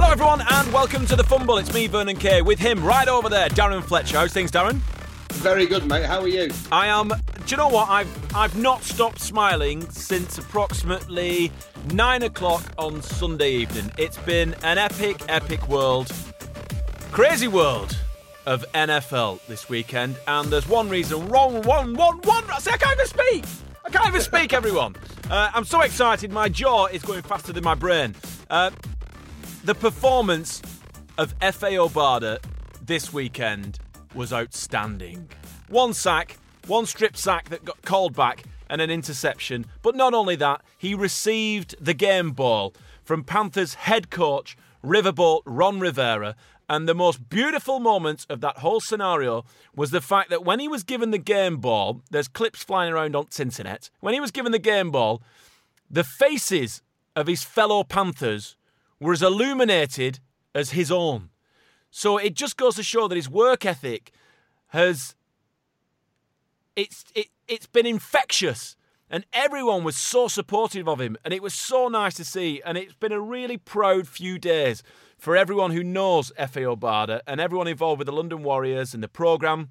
Hello, everyone, and welcome to the Fumble. It's me, Vernon Kay, with him right over there, Darren Fletcher. How's things, Darren? Very good, mate. How are you? I am. Do you know what? I've I've not stopped smiling since approximately nine o'clock on Sunday evening. It's been an epic, epic world, crazy world of NFL this weekend, and there's one reason. Wrong, one, one, one. I say I can't even speak. I can't even speak, everyone. Uh, I'm so excited. My jaw is going faster than my brain. Uh, the performance of Efe Obada this weekend was outstanding. One sack, one strip sack that got called back, and an interception. But not only that, he received the game ball from Panthers head coach Riverboat Ron Rivera. And the most beautiful moment of that whole scenario was the fact that when he was given the game ball, there's clips flying around on internet. When he was given the game ball, the faces of his fellow Panthers were as illuminated as his own. So it just goes to show that his work ethic has it's it, it's been infectious and everyone was so supportive of him and it was so nice to see and it's been a really proud few days for everyone who knows Efe Obada and everyone involved with the London Warriors and the program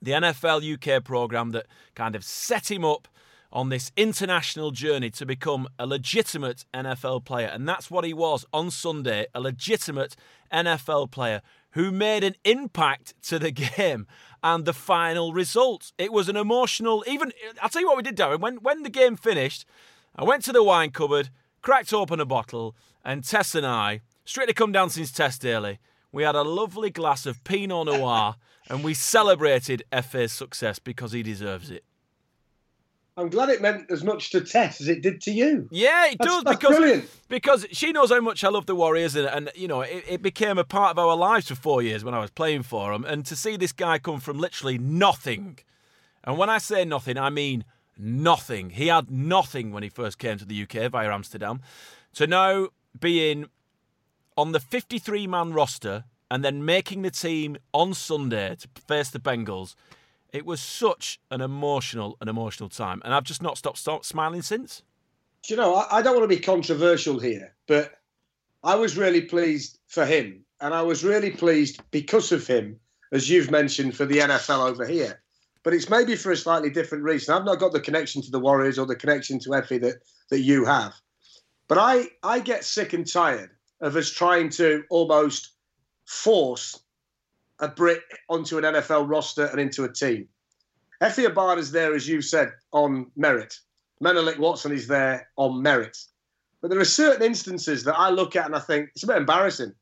the NFL UK program that kind of set him up on this international journey to become a legitimate NFL player. And that's what he was on Sunday a legitimate NFL player who made an impact to the game and the final result. It was an emotional, even, I'll tell you what we did, Darren. When, when the game finished, I went to the wine cupboard, cracked open a bottle, and Tess and I, straight to come down since Tess Daly, we had a lovely glass of Pinot Noir and we celebrated Efe's success because he deserves it. I'm glad it meant as much to Tess as it did to you. Yeah, it That's- does that's because brilliant. because she knows how much I love the Warriors, and, and you know it, it became a part of our lives for four years when I was playing for them. And to see this guy come from literally nothing, and when I say nothing, I mean nothing. He had nothing when he first came to the UK via Amsterdam, to now being on the 53 man roster and then making the team on Sunday to face the Bengals. It was such an emotional, an emotional time, and I've just not stopped, stopped smiling since. Do you know, I, I don't want to be controversial here, but I was really pleased for him. And I was really pleased because of him, as you've mentioned, for the NFL over here. But it's maybe for a slightly different reason. I've not got the connection to the Warriors or the connection to Efe that, that you have. But I, I get sick and tired of us trying to almost force a Brit onto an NFL roster and into a team. Efe Obada's there, as you said, on merit. Menelik Watson is there on merit. But there are certain instances that I look at and I think it's a bit embarrassing.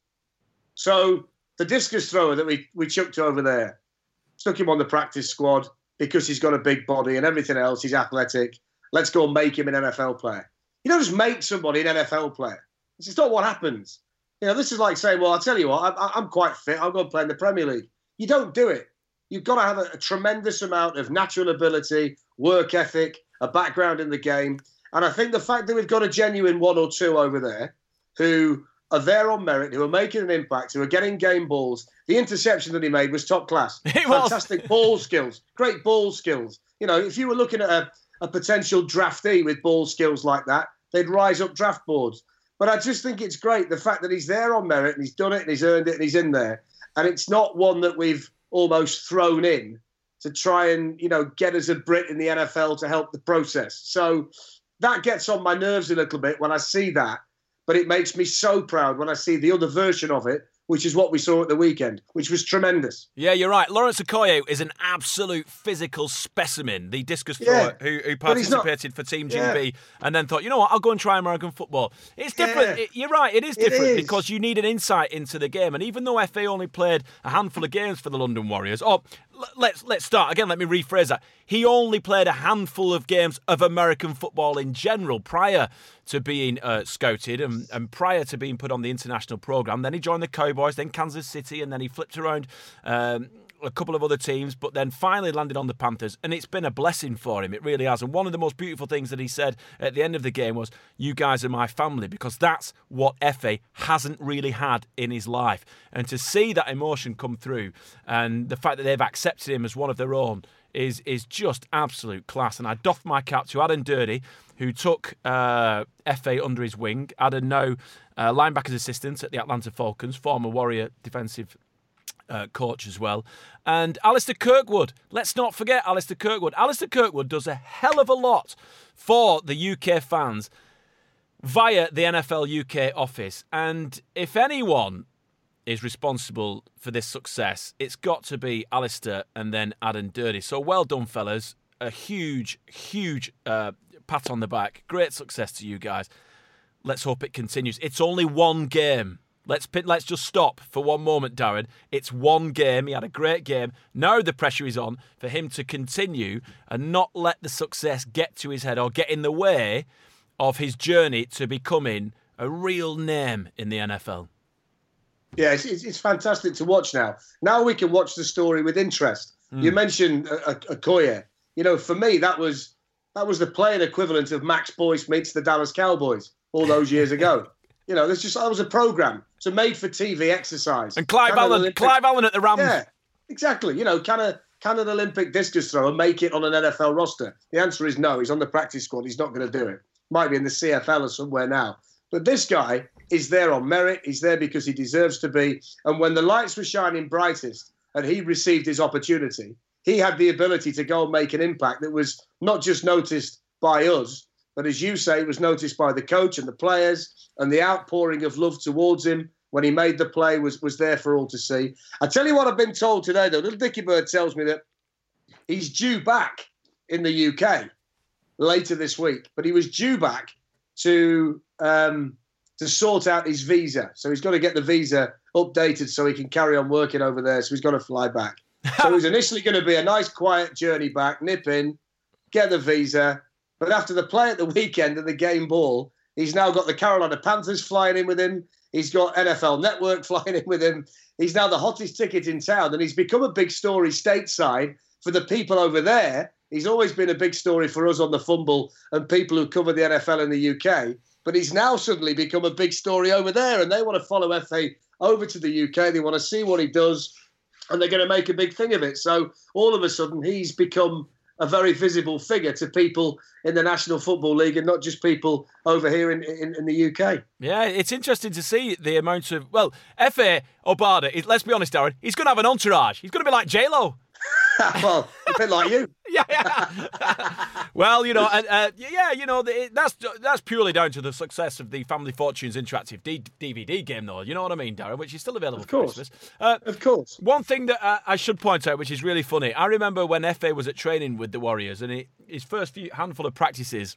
So the discus thrower that we, we chucked over there, stuck him on the practice squad because he's got a big body and everything else. He's athletic. Let's go and make him an NFL player. You don't just make somebody an NFL player. This is not what happens. You know, this is like saying, well, I'll tell you what, I'm, I'm quite fit. I'll go and play in the Premier League. You don't do it. You've got to have a, a tremendous amount of natural ability, work ethic, a background in the game. And I think the fact that we've got a genuine one or two over there who are there on merit, who are making an impact, who are getting game balls. The interception that he made was top class. It was. Fantastic ball skills, great ball skills. You know, if you were looking at a, a potential draftee with ball skills like that, they'd rise up draft boards. But I just think it's great the fact that he's there on merit and he's done it and he's earned it and he's in there. And it's not one that we've almost thrown in to try and, you know, get us a Brit in the NFL to help the process. So that gets on my nerves a little bit when I see that. But it makes me so proud when I see the other version of it, which is what we saw at the weekend, which was tremendous. Yeah, you're right. Lawrence Okoye is an absolute physical specimen, the discus thrower Yeah, who, who he's not- participated for Team Yeah. GB and then thought, you know what, I'll go and try American football. It's different. Yeah. It- you're right, it is different is. because you need an insight into the game. And even though Efe only played a handful of games for the London Warriors, or l- let's let's start again. Let me rephrase that. He only played a handful of games of American football in general prior to being uh, scouted and, and prior to being put on the international program. Then he joined the Cowboys, then Kansas City, and then he flipped around. Um, a couple of other teams, but then finally landed on the Panthers, and it's been a blessing for him. It really has. And one of the most beautiful things that he said at the end of the game was, "You guys are my family," because that's what Efe hasn't really had in his life. And to see that emotion come through, and the fact that they've accepted him as one of their own, is is just absolute class. And I doff my cap to Aden Durde, who took uh, Efe under his wing. Adam now uh, linebackers assistant at the Atlanta Falcons, former Warrior defensive uh, coach as well. And Alistair Kirkwood. Let's not forget Alistair Kirkwood. Alistair Kirkwood does a hell of a lot for the UK fans via the NFL UK office. And if anyone is responsible for this success, it's got to be Alistair and then Aden Durde. So well done, fellas. A huge, huge uh, pat on the back. Great success to you guys. Let's hope it continues. It's only one game. Let's let's just stop for one moment, Darren. It's one game. He had a great game. Now the pressure is on for him to continue and not let the success get to his head or get in the way of his journey to becoming a real name in the NFL. Yeah, it's, it's, it's fantastic to watch now. Now we can watch the story with interest. You mentioned uh, uh, Okoye. You know, for me, that was that was the playing equivalent of Max Boyce meets the Dallas Cowboys all those years ago. You know, there's just that was a program. It's a made-for-TV exercise. And Clive Allen, Olympic- Clive Allen at the Rams. Yeah, exactly. You know, can a can an Olympic discus thrower make it on an NFL roster? The answer is no. He's on the practice squad. He's not going to do it. Might be in the CFL or somewhere now. But this guy is there on merit. He's there because he deserves to be. And when the lights were shining brightest and he received his opportunity, he had the ability to go and make an impact that was not just noticed by us, but as you say, it was noticed by the coach and the players, and the outpouring of love towards him when he made the play was was there for all to see. I tell you what, I've been told today though. Little Dicky Bird tells me that he's due back in the UK later this week, but he was due back to um, to sort out his visa. So he's got to get the visa updated so he can carry on working over there. So he's got to fly back. so it was initially going to be a nice, quiet journey back, nip in, get the visa. But after the play at the weekend and the game ball, he's now got the Carolina Panthers flying in with him. He's got NFL Network flying in with him. He's now the hottest ticket in town, and he's become a big story stateside for the people over there. He's always been a big story for us on the fumble and people who cover the NFL in the UK. But he's now suddenly become a big story over there, and they want to follow Efe over to the UK. They want to see what he does, and they're going to make a big thing of it. So all of a sudden, he's become a very visible figure to people in the National Football League and not just people over here in, in, in the UK. Yeah, it's interesting to see the amount of well, Efe Obada. Let's be honest, Darren. He's going to have an entourage. He's going to be like J Lo. well, a bit like you. Yeah, yeah. well, you know, and, uh, yeah, you know, the- that's that's purely down to the success of the Family Fortunes interactive D- DVD game, though. You know what I mean, Darren? Which is still available Of for course. Christmas. Uh, Of course. one thing that uh, I should point out, which is really funny, I remember when Efe was at training with the Warriors, and he, his first few handful of practices,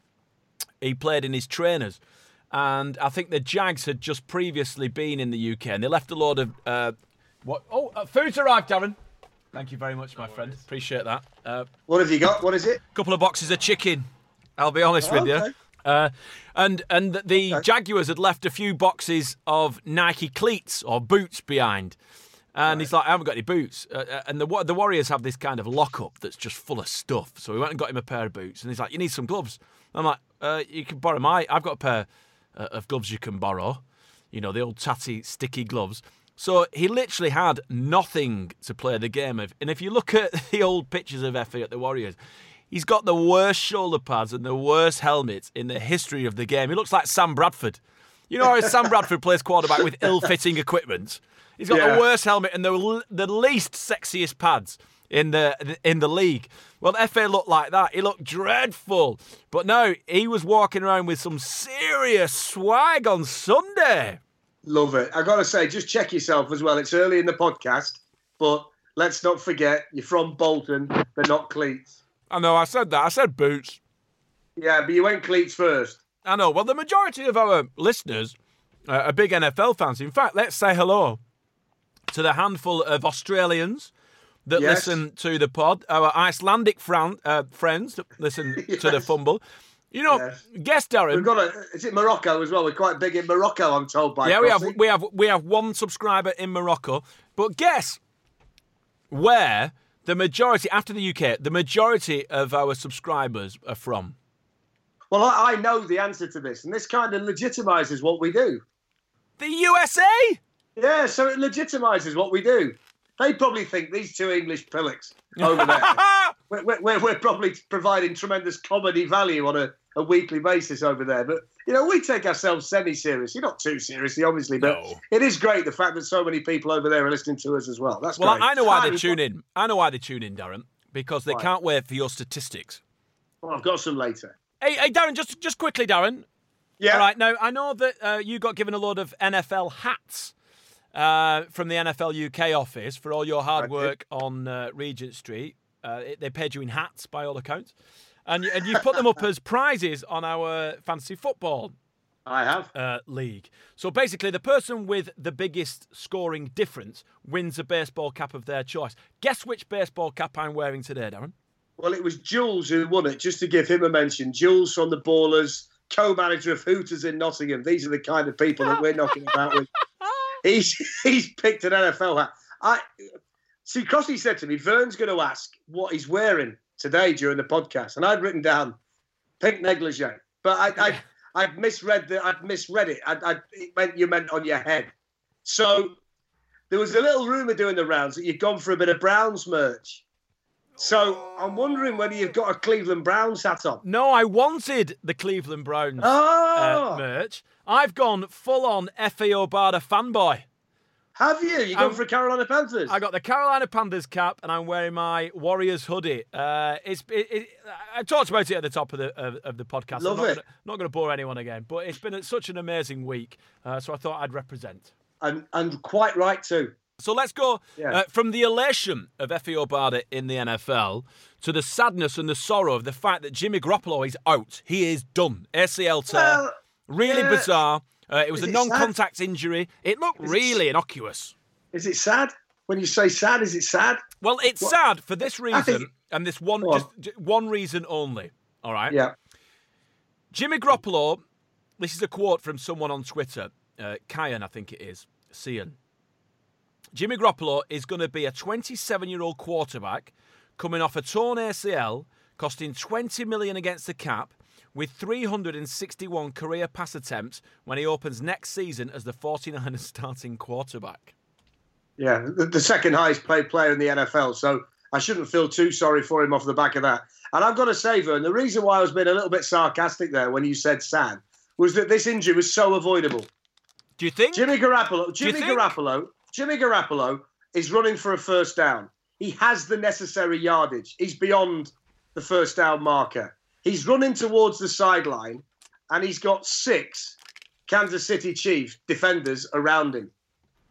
he played in his trainers. And I think the Jags had just previously been in the UK, and they left a load of uh, what? Oh, uh, food's arrived, Darren. Thank you very much, my friend. Appreciate that. Uh, What have you got? What is it? A couple of boxes of chicken. I'll be honest with Okay. you. Uh, and and the Jaguars had left a few boxes of Nike cleats or boots behind. And he's like, I haven't got any boots. Uh, uh, and the the Warriors have this kind of lockup that's just full of stuff. So we went and got him a pair of boots. And he's like, You need some gloves. I'm like, uh, You can borrow my. I've got a pair uh, of gloves you can borrow. You know, the old tatty, sticky gloves. So he literally had nothing to play the game of. And if you look at the old pictures of Efe at the Warriors, he's got the worst shoulder pads and the worst helmet in the history of the game. He looks like Sam Bradford. You know how Sam Bradford plays quarterback with ill-fitting equipment. He's got Yeah. the worst helmet and the the least sexiest pads in the in the league. Well, Efe looked like that. He looked dreadful. But no, he was walking around with some serious swag on Sunday. Love it. I got to say, just check yourself as well. It's early in the podcast, but let's not forget you're from Bolton. They're not cleats. I know, I said that. I said boots. Yeah, but you went cleats first. I know. Well, the majority of our listeners are big NFL fans. In fact, let's say hello to the handful of Australians that Yes. listen to the pod, our Icelandic fran- uh, friends that listen to the fumble. You know, Yes. guess Darren. We've got a. Is it Morocco as well? We're quite big in Morocco, I'm told by. yeah, we have we have we have one subscriber in Morocco, but guess where the majority after the UK, the majority of our subscribers are from. Well, I, I know the answer to this, and this kind of legitimizes what we do. The USA. Yeah, so it legitimizes what we do. They probably think these two English pillocks over there. we're, we're, we're probably providing tremendous comedy value on a, a weekly basis over there. But, you know, we take ourselves semi seriously, not too seriously, obviously, but No. it is great the fact that so many people over there are listening to us as well. That's Well, great. I know why they tune in. I know why they tune in, Darren, because they Why? can't wait for your statistics. Well, I've got some later. Hey, hey, Darren, just just quickly, Darren. Yeah. All right, now I know that uh, you got given a lot of NFL hats uh, from the NFL UK office for all your hard work on uh, Regent Street. Uh, they paid you in hats, by all accounts, and you, and you put them up as prizes on our fantasy football I have. uh, league. So basically, the person with the biggest scoring difference wins a baseball cap of their choice. Guess which baseball cap I'm wearing today, Darren? Well, it was Jules who won it, just to give him a mention. Jules from the Ballers, co manager of Hooters in Nottingham. These are the kind of people that we're knocking about with. He's, he's picked an NFL hat. I See, Crossy said to me, Vern's going to ask what he's wearing today during the podcast. And I'd written down pink negligee. But I, I, I'd misread the, I'd misread it. I, I, it meant you meant on your head. So there was a little rumour doing the rounds that you'd gone for a bit of Browns merch. So I'm wondering whether you've got a Cleveland Browns hat on. No, I wanted the Cleveland Browns Oh, uh, merch. I've gone full on Efe Obada fanboy. Have you? You Um, for Carolina Panthers? I got the Carolina Panthers cap and I'm wearing my Warriors hoodie. Uh, it's it, it, I talked about it at the top of the of, of the podcast. Love I'm not it. Gonna, not going to bore anyone again, but it's been such an amazing week, uh, so I thought I'd represent. and, and quite right too. So let's go Yeah. uh, from the elation of Efe Obada in the NFL to the sadness and the sorrow of the fact that Jimmy Garoppolo is out. He is done. ACL tear. Well, really yeah. bizarre. Uh, it was Is a it non-contact injury. It looked Is it really innocuous. Is it sad? When you say sad, is it sad? Well, it's Well, sad for this reason think- and this one on. just one reason only. All right. Yeah. Jimmy Garoppolo. This is a quote from someone on Twitter, uh, Kyan, I think it is, Cian. Jimmy Garoppolo is going to be a 27-year-old quarterback coming off a torn ACL, costing 20 million against the cap, with 361 career pass attempts when he opens next season as the 49ers starting quarterback. Yeah, the, second highest paid player in the NFL. So I shouldn't feel too sorry for him off the back of that. And I've got to say, Vern, the reason why I was being a little bit sarcastic there when you said sad was that this injury was so avoidable. Do you think? Jimmy Garoppolo, Jimmy? Garoppolo, Jimmy Garoppolo is running for a first down. He has the necessary yardage. He's beyond the first down marker. He's running towards the sideline, and he's got six Kansas City Chiefs defenders around him.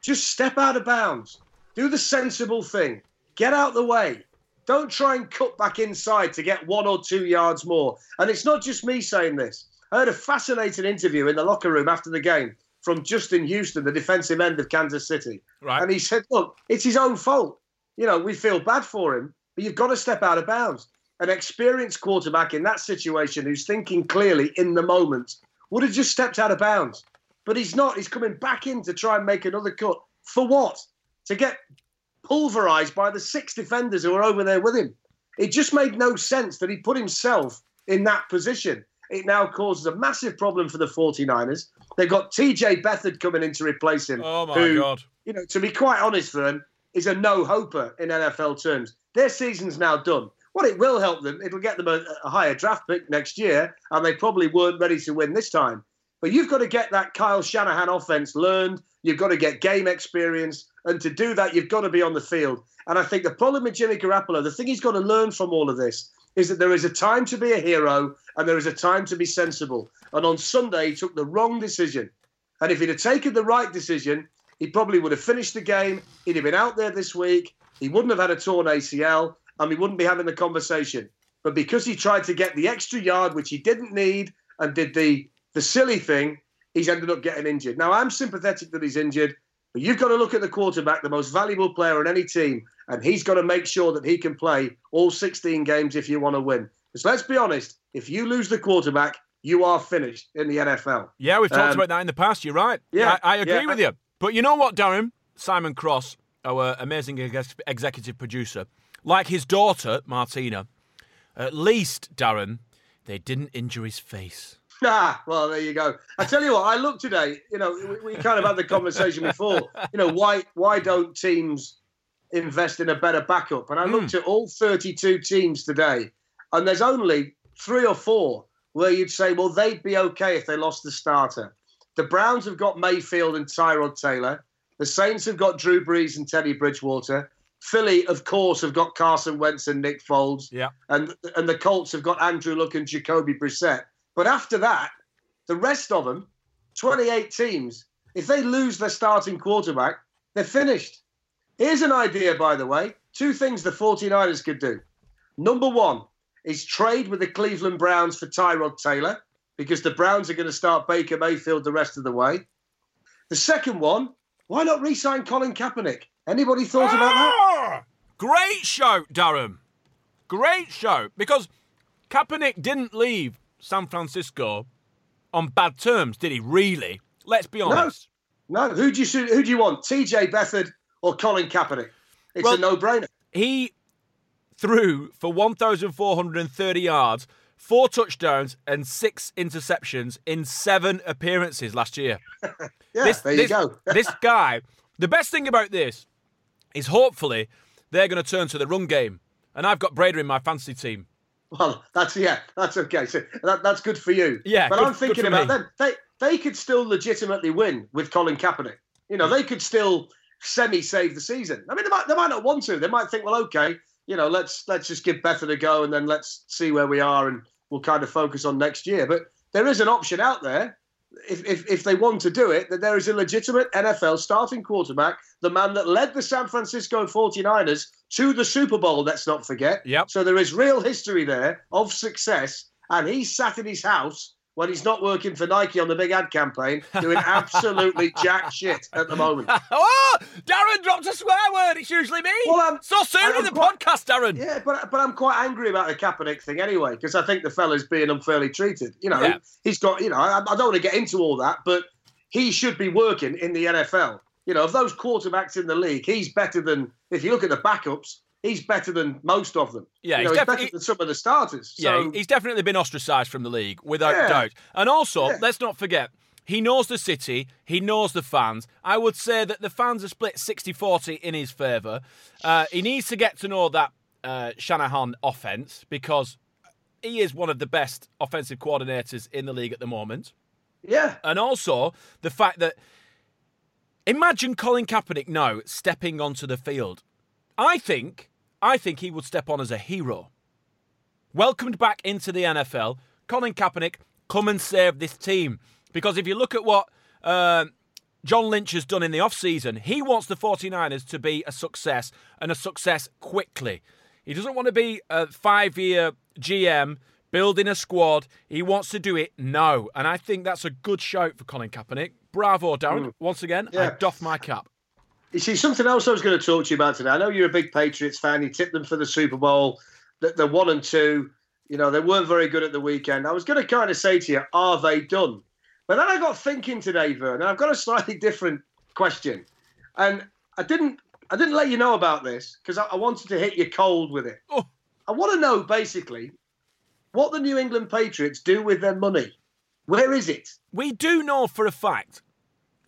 Just step out of bounds. Do the sensible thing. Get out the way. Don't try and cut back inside to get one or two yards more. And it's not just me saying this. I heard a fascinating interview in the locker room after the game from Justin Houston, the defensive end of Kansas City. Right. And he said, Look, it's his own fault. You know, we feel bad for him, but you've got to step out of bounds. An experienced quarterback in that situation who's thinking clearly in the moment would have just stepped out of bounds. But he's not. He's coming back in to try and make another cut. For what? To get pulverized by the six defenders who are over there with him. It just made no sense that he put himself in that position. It now causes a massive problem for the 49ers. They've got TJ Beathard coming in to replace him. Oh my who, God. You know, to be quite honest, Vern, is a no-hoper in NFL terms. Their season's now done. What it will help them, it'll get them a, a higher draft pick next year, and they probably weren't ready to win this time. But you've got to get that Kyle Shanahan offense learned. You've got to get game experience. And to do that, you've got to be on the field. And I think the problem with Jimmy Garoppolo, the thing he's got to learn from all of this, is that there is a time to be a hero and there is a time to be sensible. And on Sunday, he took the wrong decision. And if he'd have taken the right decision, he probably would have finished the game. He'd have been out there this week. He wouldn't have had a torn ACL, and we wouldn't be having the conversation. But because he tried to get the extra yard, which he didn't need, and did the the silly thing, he's ended up getting injured. Now I'm sympathetic that he's injured, but you've got to look at the quarterback, the most valuable player on any team, and he's got to make sure that he can play all 16 games if you want to win. Because let's be honest, if you lose the quarterback, you are finished in the NFL. Yeah, we've talked Um, about that in the past. You're right. yeah, I, I agree yeah, with you. But you know what, Darren? Simon Cross, our amazing ex- executive producer, like his daughter, Martina, at least, Darren, they didn't injure his face. Ah, well, there you go. I tell you what, I look today. You know, we, we kind of had the conversation before. You know, why why don't teams invest in a better backup? And I looked at all 32 teams today, and there's only three or four where you'd say, well, they'd be okay if they lost the starter. The Browns have got Mayfield and Tyrod Taylor. The Saints have got Drew Brees and Teddy Bridgewater. Philly, of course, have got Carson Wentz and Nick Foles Yeah. and and the Colts have got Andrew Luck and Jacoby Brissett. But after that, the rest of them, 28 teams, if they lose their starting quarterback, they're finished. Here's an idea, by the way. Two things the 49ers could do. Number one is trade with the Cleveland Browns for Tyrod Taylor, because the Browns are going to start Baker Mayfield the rest of the way. The second one, why not re-sign Colin Kaepernick? Anybody thought about that? Ah! Great shout, Darren. Great shout. Because Kaepernick didn't leave San Francisco on bad terms, did he? Really? Let's be honest. No, no. who do you who do you want? TJ Beathard or Colin Kaepernick? It's Well- a no-brainer. He threw for 1,430 yards, four touchdowns, and six interceptions in seven appearances last year. Yeah, there you go. this guy, the best thing about this is hopefully they're going to turn to the run game. And I've got Breida in my fantasy team. Well, that's yeah, that's okay. So that, that's good for you. Yeah, but good- I'm thinking about me. them. They they could still legitimately win with Colin Kaepernick. You know, mm. they could still semi save the season. I mean, they might they might not want to. They might think, well, okay, you know, let's let's just give Beathard a go and then let's see where we are and we'll kind of focus on next year. But there is an option out there. If, if, if they want to do it, that there is a legitimate NFL starting quarterback, the man that led the San Francisco 49ers to the Super Bowl, let's not forget. Yep. So there is real history there of success, and he sat in his house when he's not working for Nike on the big ad campaign, doing absolutely jack shit at the moment. oh, Darren dropped a swear word. It's usually me. Well, I'm- so soon I'm in the quite- podcast, Darren. Yeah, but but I'm quite angry about the Kaepernick thing anyway, because I think the fella's being unfairly treated. You know, Yeah. he's got, you know, I, I don't want to get into all that, but he should be working in the NFL. You know, of those quarterbacks in the league, he's better than, if you look at the backups, he's better than most of them. Yeah, you know, he's he's, better than some of the starters. Yeah, So, he's definitely been ostracised from the league, without Yeah. doubt. And also, Yeah. let's not forget, he knows the city, he knows the fans. I would say that the fans are split 60 40 in his favour. Uh, he needs to get to know that uh, Shanahan offence because he is one of the best offensive coordinators in the league at the moment. yeah, And also, the fact that imagine Colin Kaepernick now stepping onto the field. I think, I think he would step on as a hero. Welcomed back into the NFL, Colin Kaepernick, come and save this team. Because if you look at what uh, John Lynch has done in the offseason, he wants the 49ers to be a success and a success quickly. He doesn't want to be a five year GM building a squad. He wants to do it now. And I think that's a good shout for Colin Kaepernick. Bravo, Darren. Once again, I doff my cap. You see, something else I was going to talk to you about today. I know you're a big Patriots fan. You tipped them for the Super Bowl. That they're one and two. You know, they weren't very good at the weekend. I was going to kind of say to you, are they done? But then I got thinking today, Vern, and I've got a slightly different question. And I didn't I didn't let you know about this because I, I wanted to hit you cold with it. Oh. I want to know basically what the New England Patriots do with their money. Where is it? We do know for a fact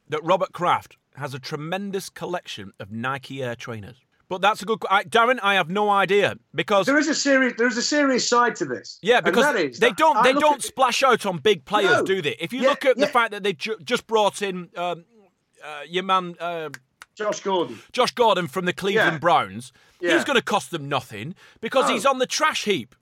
that Robert Kraft has a tremendous collection of Nike Air trainers. But that's a good. I, Darren, I have no idea because There is a serious there is a serious side to this. yeah, And because that is they don't they don't splash out on big players, No. do they? If you Yeah, look at the fact that they ju- just brought in um, uh, your man uh, Josh Gordon. Josh Gordon from the Cleveland Yeah. Browns, Yeah. he's going to cost them nothing because No. he's on the trash heap.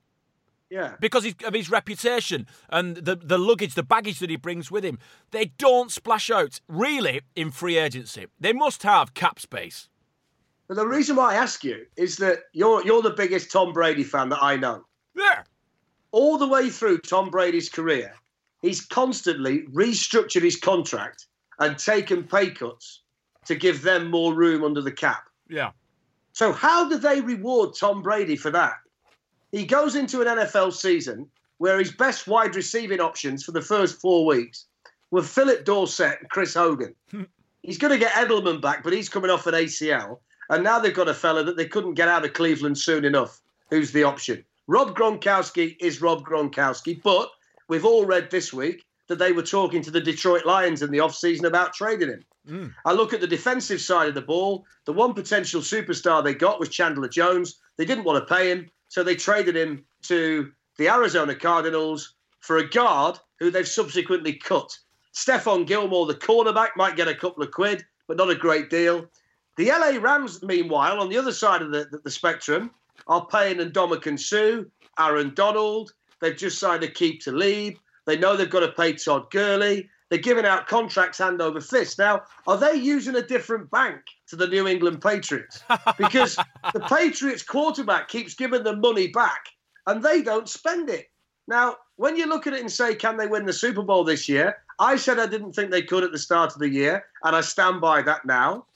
Yeah. because of his reputation and the, the luggage, the baggage that he brings with him. They don't splash out, really, in free agency. They must have cap space. But the reason why I ask you is that you're you're the biggest Tom Brady fan that I know. Yeah. All the way through Tom Brady's career, he's constantly restructured his contract and taken pay cuts to give them more room under the cap. Yeah. So how do they reward Tom Brady for that? He goes into an NFL season where his best wide receiving options for the first four weeks were Phillip Dorsett and Chris Hogan. he's going to get Edelman back, but he's coming off an ACL. And now they've got a fella that they couldn't get out of Cleveland soon enough. Who's the option? Rob Gronkowski is Rob Gronkowski, but we've all read this week that they were talking to the Detroit Lions in the offseason about trading him. Mm. I look at the defensive side of the ball. The one potential superstar they got was Chandler Jones. They didn't want to pay him, so they traded him to the Arizona Cardinals for a guard who they've subsequently cut. Stephon Gilmore, the cornerback, might get a couple of quid, but not a great deal. The LA Rams, meanwhile, on the other side of the, the, the spectrum, are paying Ndamukong Suh, Aaron Donald. They've just signed Aqib Talib. They know they've got to pay Todd Gurley. They're giving out contracts hand over fist. Now, are they using a different bank to the New England Patriots? Because the Patriots quarterback keeps giving them money back and they don't spend it. Now, when you look at it and say, can they win the Super Bowl this year? I said I didn't think they could at the start of the year, and I stand by that now.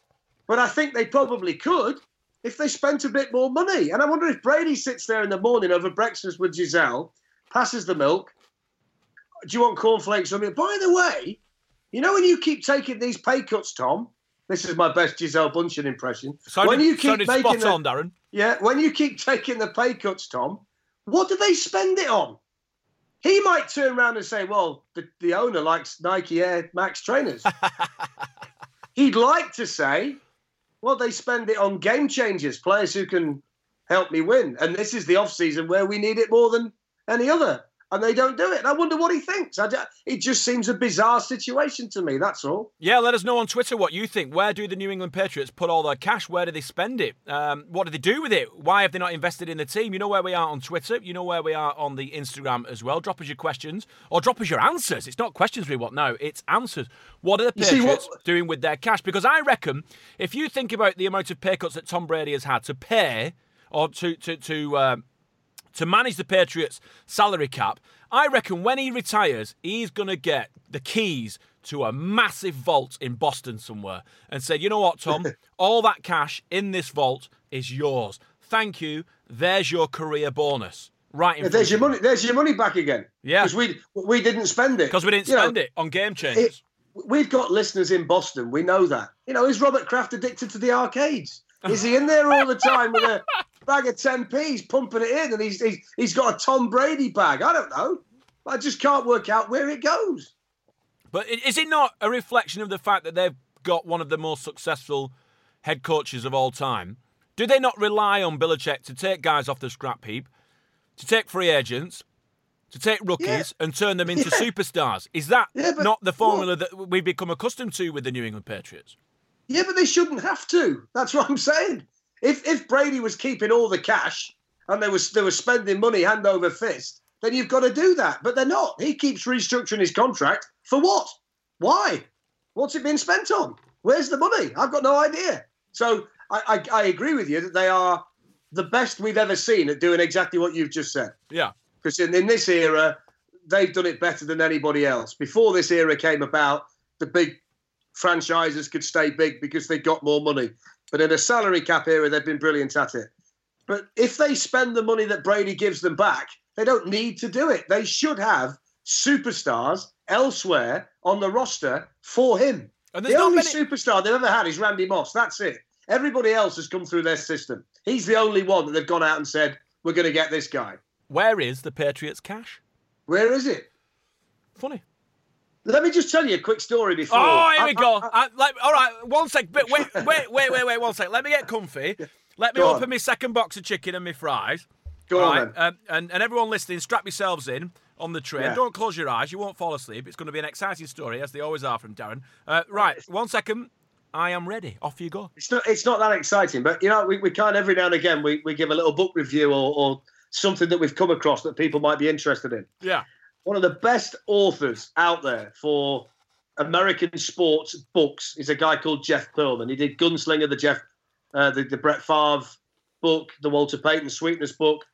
But I think they probably could if they spent a bit more money. And I wonder if Brady sits there in the morning over breakfast with Gisele, passes the milk. Do you want cornflakes or milk? By the way, you know when you keep taking these pay cuts, Tom. This is my best Gisele Bündchen impression. Sounded, when you keep making the, on, Darren. yeah, when you keep taking the pay cuts, Tom, what do they spend it on? He might turn around and say, "Well, the, the owner likes Nike Air Max trainers." He'd like to say, "Well, they spend it on game changers, players who can help me win." And this is the off season where we need it more than any other, and they don't do it. And I wonder what he thinks. I, ju- it just seems a bizarre situation to me. That's all. Yeah, let us know on Twitter what you think. Where do the New England Patriots put all their cash? Where do they spend it? Um, what do they do with it? Why have they not invested in the team? You know where we are on Twitter. You know where we are on the Instagram as well. Drop us your questions or drop us your answers. It's not questions we want now, it's answers. What are the Patriots what- doing with their cash? Because I reckon if you think about the amount of pay cuts that Tom Brady has had to pay or to to to um, to manage the Patriots' salary cap, I reckon when he retires, he's going to get the keys to a massive vault in Boston somewhere and say, you know what, Tom? All that cash in this vault is yours. Thank you. There's your career bonus. Right in There's your money. There's your money back again. Yeah. because we we didn't spend it Because we didn't You know, spend it on game changers. it- we've got listeners in Boston. We know that. You know, is Robert Kraft addicted to the arcades? Is he in there all the time with a bag of 10p's, pumping it in, and he's, he's, he's got a Tom Brady bag? I don't know. I just can't work out where it goes. But is it not a reflection of the fact that they've got one of the most successful head coaches of all time? Do they not rely on Belichick to take guys off the scrap heap, to take free agents, to take rookies and turn them into Yeah. superstars? Is that Yeah, not the formula that we've become accustomed to with the New England Patriots? Yeah, but they shouldn't have to. That's what I'm saying. If if Brady was keeping all the cash and they was they were spending money hand over fist, then you've got to do that. But they're not. He keeps restructuring his contract for what? Why? What's it being spent on? Where's the money? I've got no idea. So I, I, I agree with you that they are the best we've ever seen at doing exactly what you've just said. Yeah. Because in, in this era, they've done it better than anybody else. Before this era came about, the big franchises could stay big because they got more money. But in a salary cap era, they've been brilliant at it. But if they spend the money that Brady gives them back, they don't need to do it. They should have superstars elsewhere on the roster for him. And The only many. superstar they've ever had is Randy Moss. That's it. Everybody else has come through their system. He's the only one that they've gone out and said, we're going to get this guy. Where is the Patriots' cash? Where is it? Funny. Let me just tell you a quick story before. Oh, here we go. I- I, like, all right, one sec. Wait, wait, wait, wait, wait, one sec. Let me get comfy. Let me open on. my second box of chicken and my fries. Go All on right, then. um, and, and everyone listening, strap yourselves in on the train. Yeah. Don't close your eyes. You won't fall asleep. It's going to be an exciting story, as they always are from Darren. Uh, right, one second. I am ready. Off you go. It's not. It's not that exciting, but you know, we, we kind of every now and again we, we give a little book review or, or something that we've come across that people might be interested in. Yeah. One of the best authors out there for American sports books is a guy called Jeff Pearlman. He did Gunslinger, the Jeff, uh, the, the Brett Favre book, the Walter Payton Sweetness book.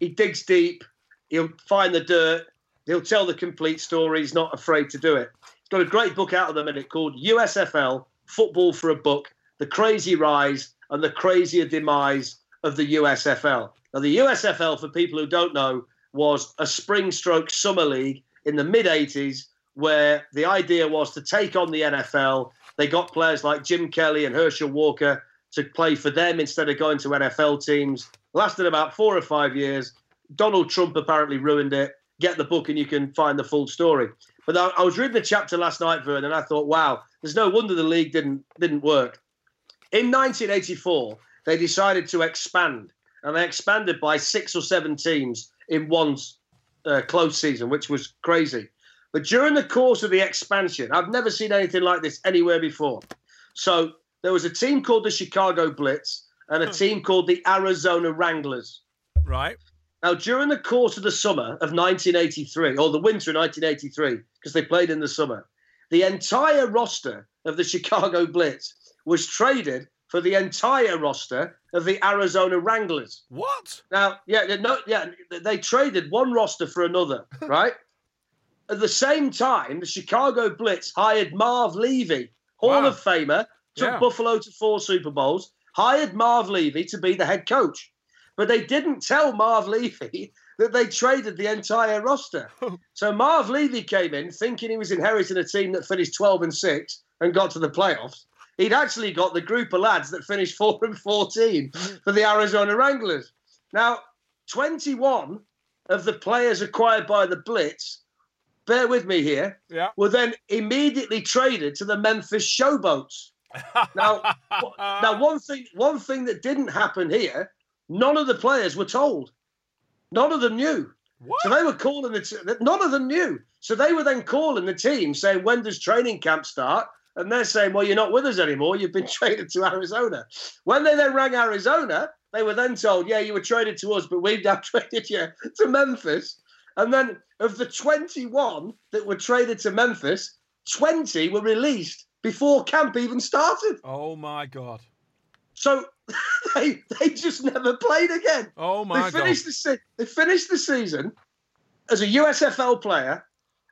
He digs deep. He'll find the dirt. He'll tell the complete story. He's not afraid to do it. He's got a great book out of the minute called USFL Football for a Buck The Crazy Rise and the Crazier Demise of the USFL. Now, the USFL, for people who don't know, was a spring stroke summer league in the mid 80s where the idea was to take on the NFL. They got players like Jim Kelly and Herschel Walker to play for them instead of going to NFL teams. Lasted about four or five years. Donald Trump apparently ruined it. Get the book and you can find the full story. But I, I was reading the chapter last night, Vern, and I thought, wow, there's no wonder the league didn't didn't work. In 1984, they decided to expand, and they expanded by six or seven teams in one uh, close season, which was crazy. But during the course of the expansion, I've never seen anything like this anywhere before. So there was a team called the Chicago Blitz and a team called the Arizona Wranglers. Right. Now, during the course of the summer of 1983, or the winter of 1983, because they played in the summer, the entire roster of the Chicago Blitz was traded for the entire roster of the Arizona Wranglers. What? Now, yeah, no, yeah, they traded one roster for another, right? At the same time, the Chicago Blitz hired Marv Levy, Hall Wow. of Famer, took Yeah. Buffalo to four Super Bowls, hired Marv Levy to be the head coach. But they didn't tell Marv Levy that they traded the entire roster. so Marv Levy came in thinking he was inheriting a team that finished 12 and 6 and got to the playoffs. He'd actually got the group of lads that finished 4 and 14 for the Arizona Wranglers. Now, 21 of the players acquired by the Blitz, bear with me here, Yeah. were then immediately traded to the Memphis Showboats. Now, now one thing one thing that didn't happen here, none of the players were told. None of them knew. What? So they were calling the t- none of them knew. So they were then calling the team saying, "When does training camp start?" And they're saying, "Well, you're not with us anymore. You've been traded to Arizona." When they then rang Arizona, they were then told, "Yeah, you were traded to us, but we've now traded you to Memphis." And then of the 21 that were traded to Memphis, 20 were released before camp even started. oh my god. So they they just never played again. Oh They my god. the se- they finished the season as a USFL player,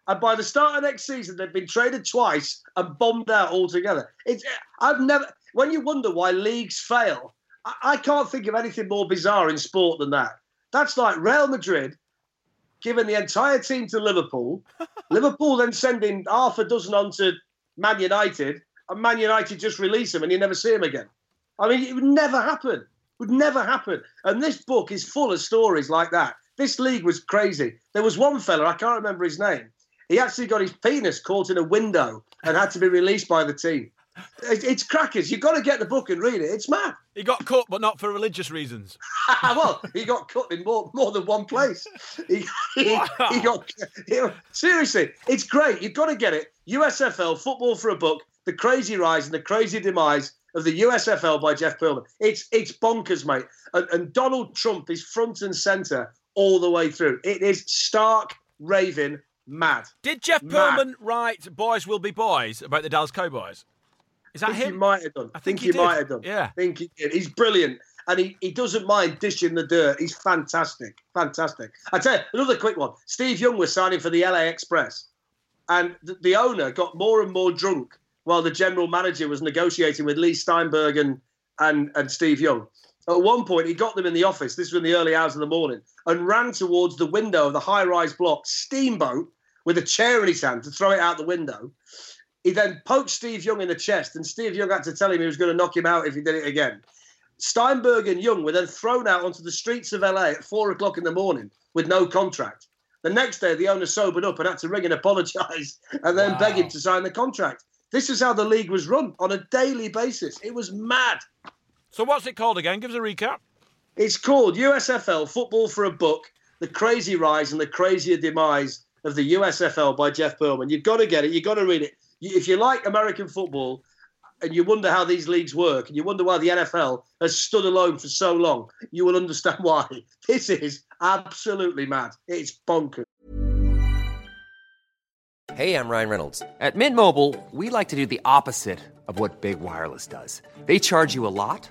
and by the start of next season, they've been traded twice and bombed out altogether. It's I've never. When you wonder why leagues fail, I, I can't think of anything more bizarre in sport than that. That's like Real Madrid giving the entire team to Liverpool, Liverpool then sending half a dozen on to Man United, and Man United just release them and you never see them again. I mean, it would never happen. It Would never happen. And this book is full of stories like that. This league was crazy. There was one fella, I can't remember his name. He actually got his penis caught in a window and had to be released by the team. It's crackers. You've got to get the book and read it. It's mad. He got cut, but not for religious reasons. well, he got cut in more more than one place. He, he, Wow. he got he- seriously. It's great. You've got to get it. USFL football for a buck: the crazy rise and the crazy demise of the USFL by Jeff Pearlman. It's it's bonkers, mate. And, and Donald Trump is front and center all the way through. It is stark raving mad. Did Jeff Mad. Pearlman write "Boys Will Be Boys" about the Dallas Cowboys? Is that I think he might have done. I I think think, he he, might have done. Yeah. I think he did. He's brilliant. And he, he doesn't mind dishing the dirt. He's fantastic. Fantastic. I tell you, another quick one. Steve Young was signing for the LA Express. And the, the owner got more and more drunk while the general manager was negotiating with Leigh Steinberg and, and, and Steve Young. At one point, he got them in the office, this was in the early hours of the morning, and ran towards the window of the high rise block, steamboat, with a chair in his hand to throw it out the window. He then poked Steve Young in the chest, and Steve Young had to tell him he was going to knock him out if he did it again. Steinberg and Young were then thrown out onto the streets of LA at four o'clock in the morning with no contract. The next day, the owner sobered up and had to ring and apologise and then beg him to sign the contract. This is how the league was run on a daily basis. It was mad. So what's it called again? Give us a recap. It's called USFL Football for a Buck The Crazy Rise and the Crazier Demise of the USFL by Jeff Pearlman. You've got to get it. You've got to read it. If you like American football, and you wonder how these leagues work, and you wonder why the NFL has stood alone for so long, you will understand why. This is absolutely mad. It's bonkers. Hey, I'm Ryan Reynolds. At Mint Mobile, we like to do the opposite of what Big Wireless does. They charge you a lot,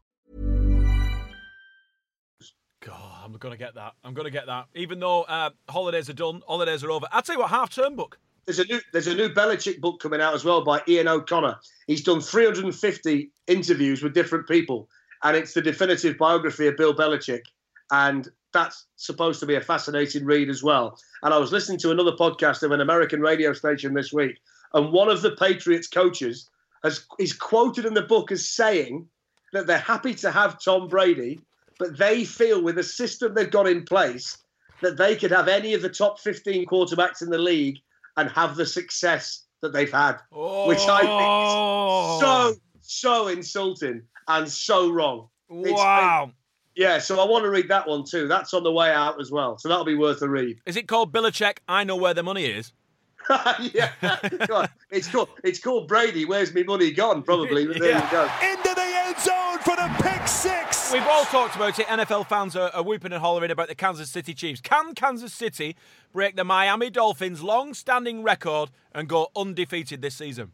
To get that. I'm to get that. Even though uh, holidays are done, holidays are over. I'll tell you what, half term book. There's a new there's a new Belichick book coming out as well by Ian O'Connor. He's done 350 interviews with different people, and it's the definitive biography of Bill Belichick. And that's supposed to be a fascinating read as well. And I was listening to another podcast of an American radio station this week, and one of the Patriots coaches has is quoted in the book as saying that they're happy to have Tom Brady, but they feel with the system they've got in place that they could have any of the top 15 quarterbacks in the league and have the success that they've had, which I think is oh. so so insulting and so wrong. It's- Wow. yeah, so I want to read that one too. That's on the way out as well, so that'll be worth a read. Is it called Belichick? I know where the money is. yeah, it's called it's called Brady. Where's me money gone? Probably, but there Yeah. you go. into the end zone for the pick six. We've all talked about it. NFL fans are, are whooping and hollering about the Kansas City Chiefs. Can Kansas City break the Miami Dolphins' long-standing record and go undefeated this season?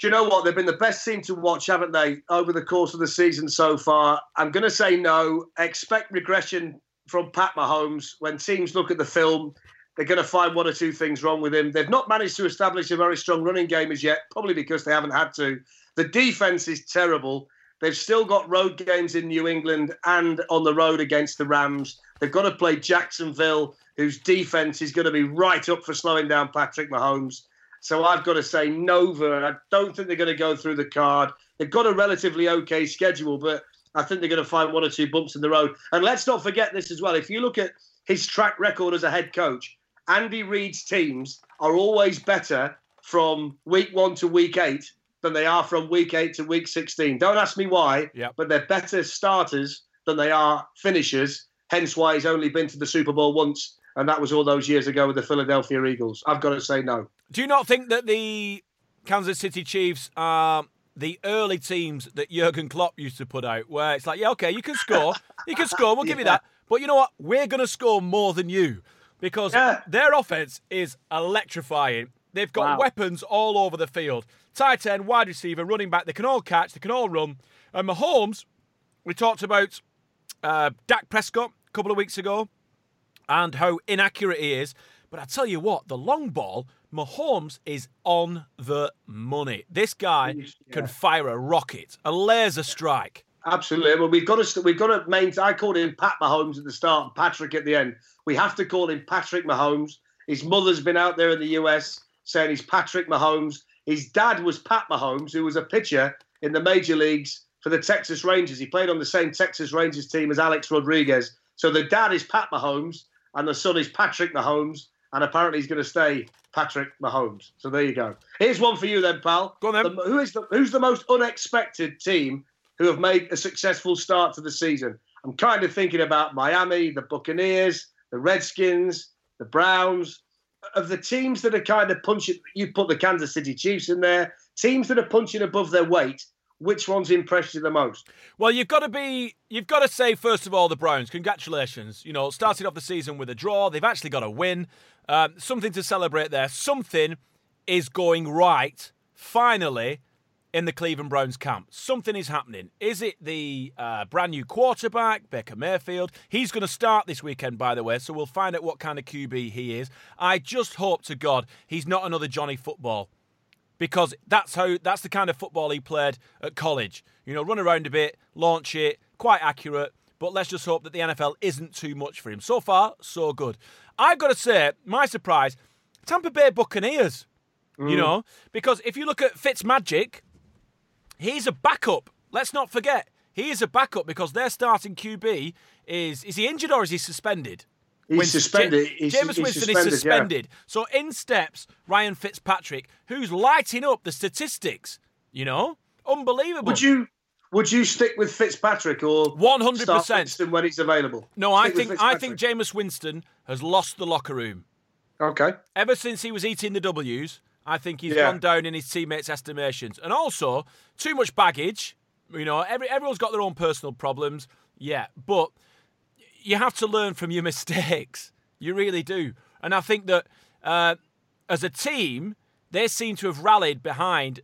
Do you know what? They've been the best team to watch, haven't they, over the course of the season so far? I'm going to say no. Expect regression from Pat Mahomes. When teams look at the film, they're going to find one or two things wrong with him. They've not managed to establish a very strong running game as yet, probably because they haven't had to. The defense is terrible. They've still got road games in New England and on the road against the Rams. They've got to play Jacksonville, whose defense is going to be right up for slowing down Patrick Mahomes. So I've got to say Nova. I don't think they're going to go through the card. They've got a relatively okay schedule, but I think they're going to find one or two bumps in the road. And let's not forget this as well. If you look at his track record as a head coach, Andy Reid's teams are always better from week one to week eight than they are from week eight to week 16. Don't ask me why, Yep. but they're better starters than they are finishers. Hence why he's only been to the Super Bowl once, and that was all those years ago with the Philadelphia Eagles. I've got to say no. Do you not think that the Kansas City Chiefs are the early teams that Jurgen Klopp used to put out, where it's like, yeah, okay, you can score, you can score, we'll give you that, but you know what? We're going to score more than you because Yeah. their offense is electrifying. They've got Wow. weapons all over the field. Tight end, wide receiver, running back, they can all catch, they can all run. And Mahomes, we talked about uh, Dak Prescott a couple of weeks ago and how inaccurate he is. But I tell you what, the long ball, Mahomes is on the money. This guy can fire a rocket, a laser strike. Absolutely. Well, we've got to we've got to maintain. I called him Pat Mahomes at the start, Patrick at the end. We have to call him Patrick Mahomes. His mother's been out there in the US saying he's Patrick Mahomes. His dad was Pat Mahomes, who was a pitcher in the major leagues for the Texas Rangers. He played on the same Texas Rangers team as Alex Rodriguez. So the dad is Pat Mahomes, and the son is Patrick Mahomes, and apparently he's going to stay Patrick Mahomes. So there you go. Here's one for you then, pal. Go on then. The- who is the who's the most unexpected team who have made a successful start to the season? I'm kind of thinking about Miami, the Buccaneers, the Redskins, the Browns. Of the teams that are kind of punching, you put the Kansas City Chiefs in there. Teams that are punching above their weight. Which ones impressed you the most? Well, you've got to be, you've got to say first of all the Browns. Congratulations! You know, started off the season with a draw. They've actually got a win. Um, something to celebrate there. Something is going right finally in the Cleveland Browns camp. Something is happening. Is it the uh, brand new quarterback, Baker Mayfield? He's going to start this weekend, by the way, so we'll find out what kind of QB he is. I just hope to God he's not another Johnny Football because that's how that's the kind of football he played at college. You know, run around a bit, launch it, quite accurate. But let's just hope that the NFL isn't too much for him. So far, so good. I've got to say, my surprise, Tampa Bay Buccaneers. Mm. You know, because if you look at Fitzmagic, he's a backup. Let's not forget, he is a backup because their starting QB is is he injured or is he suspended? He's Winston, suspended. J- Jameis Winston suspended, is suspended. Yeah. So in steps Ryan Fitzpatrick, who's lighting up the statistics. You know, unbelievable. Would you would you stick with Fitzpatrick or one hundred percent when it's available? No, I think I think Jameis Winston has lost the locker room. Okay. Ever since he was eating the W's, I think he's yeah. gone down in his teammates' estimations. And also, too much baggage. You know, every, everyone's got their own personal problems. Yeah, but you have to learn from your mistakes. You really do. And I think that uh, as a team, they seem to have rallied behind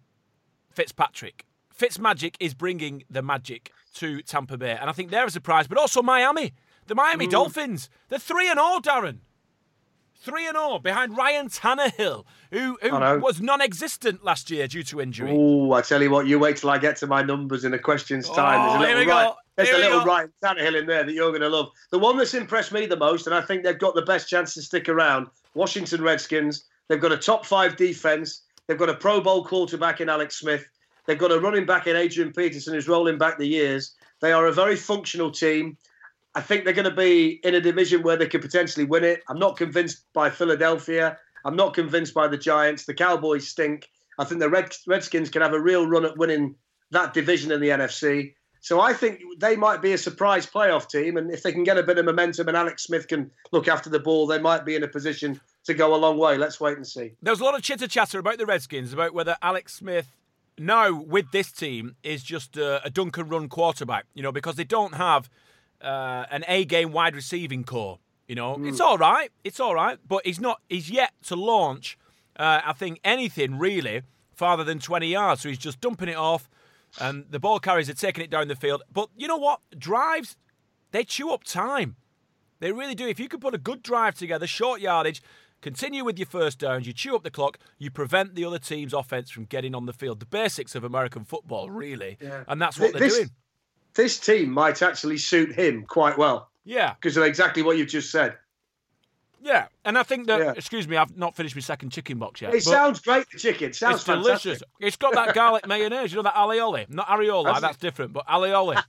Fitzpatrick. Fitzmagic is bringing the magic to Tampa Bay. And I think they're a surprise, but also Miami. The Miami mm. Dolphins. They're 3 and all, Darren. 3 and 0 behind Ryan Tannehill, who, who was non existent last year due to injury. Oh, I tell you what, you wait till I get to my numbers in a question's oh, time. Oh, there's a little, right, there's a little Ryan Tannehill in there that you're going to love. The one that's impressed me the most, and I think they've got the best chance to stick around Washington Redskins. They've got a top five defense. They've got a Pro Bowl quarterback in Alex Smith. They've got a running back in Adrian Peterson who's rolling back the years. They are a very functional team. I think they're going to be in a division where they could potentially win it. I'm not convinced by Philadelphia. I'm not convinced by the Giants. The Cowboys stink. I think the Red, Redskins can have a real run at winning that division in the NFC. So I think they might be a surprise playoff team. And if they can get a bit of momentum and Alex Smith can look after the ball, they might be in a position to go a long way. Let's wait and see. There was a lot of chitter chatter about the Redskins, about whether Alex Smith now with this team is just a, a Duncan run quarterback, you know, because they don't have uh, an A game wide receiving corps. You know, mm. it's all right. It's all right, but he's not. He's yet to launch. Uh, I think anything really farther than 20 yards. So he's just dumping it off, and the ball carriers are taking it down the field. But you know what? Drives, they chew up time. They really do. If you can put a good drive together, short yardage, continue with your first downs, you chew up the clock, you prevent the other team's offense from getting on the field. The basics of American football, really. Yeah. And that's what they're this, doing this team might actually suit him quite well. Yeah. Because of exactly what you've just said. Yeah, and I think that. Yeah. Excuse me, I've not finished my second chicken box yet. It sounds great. The chicken sounds it's delicious. It's got that garlic mayonnaise. You know that alioli, not areola. That's, that's different, but alioli.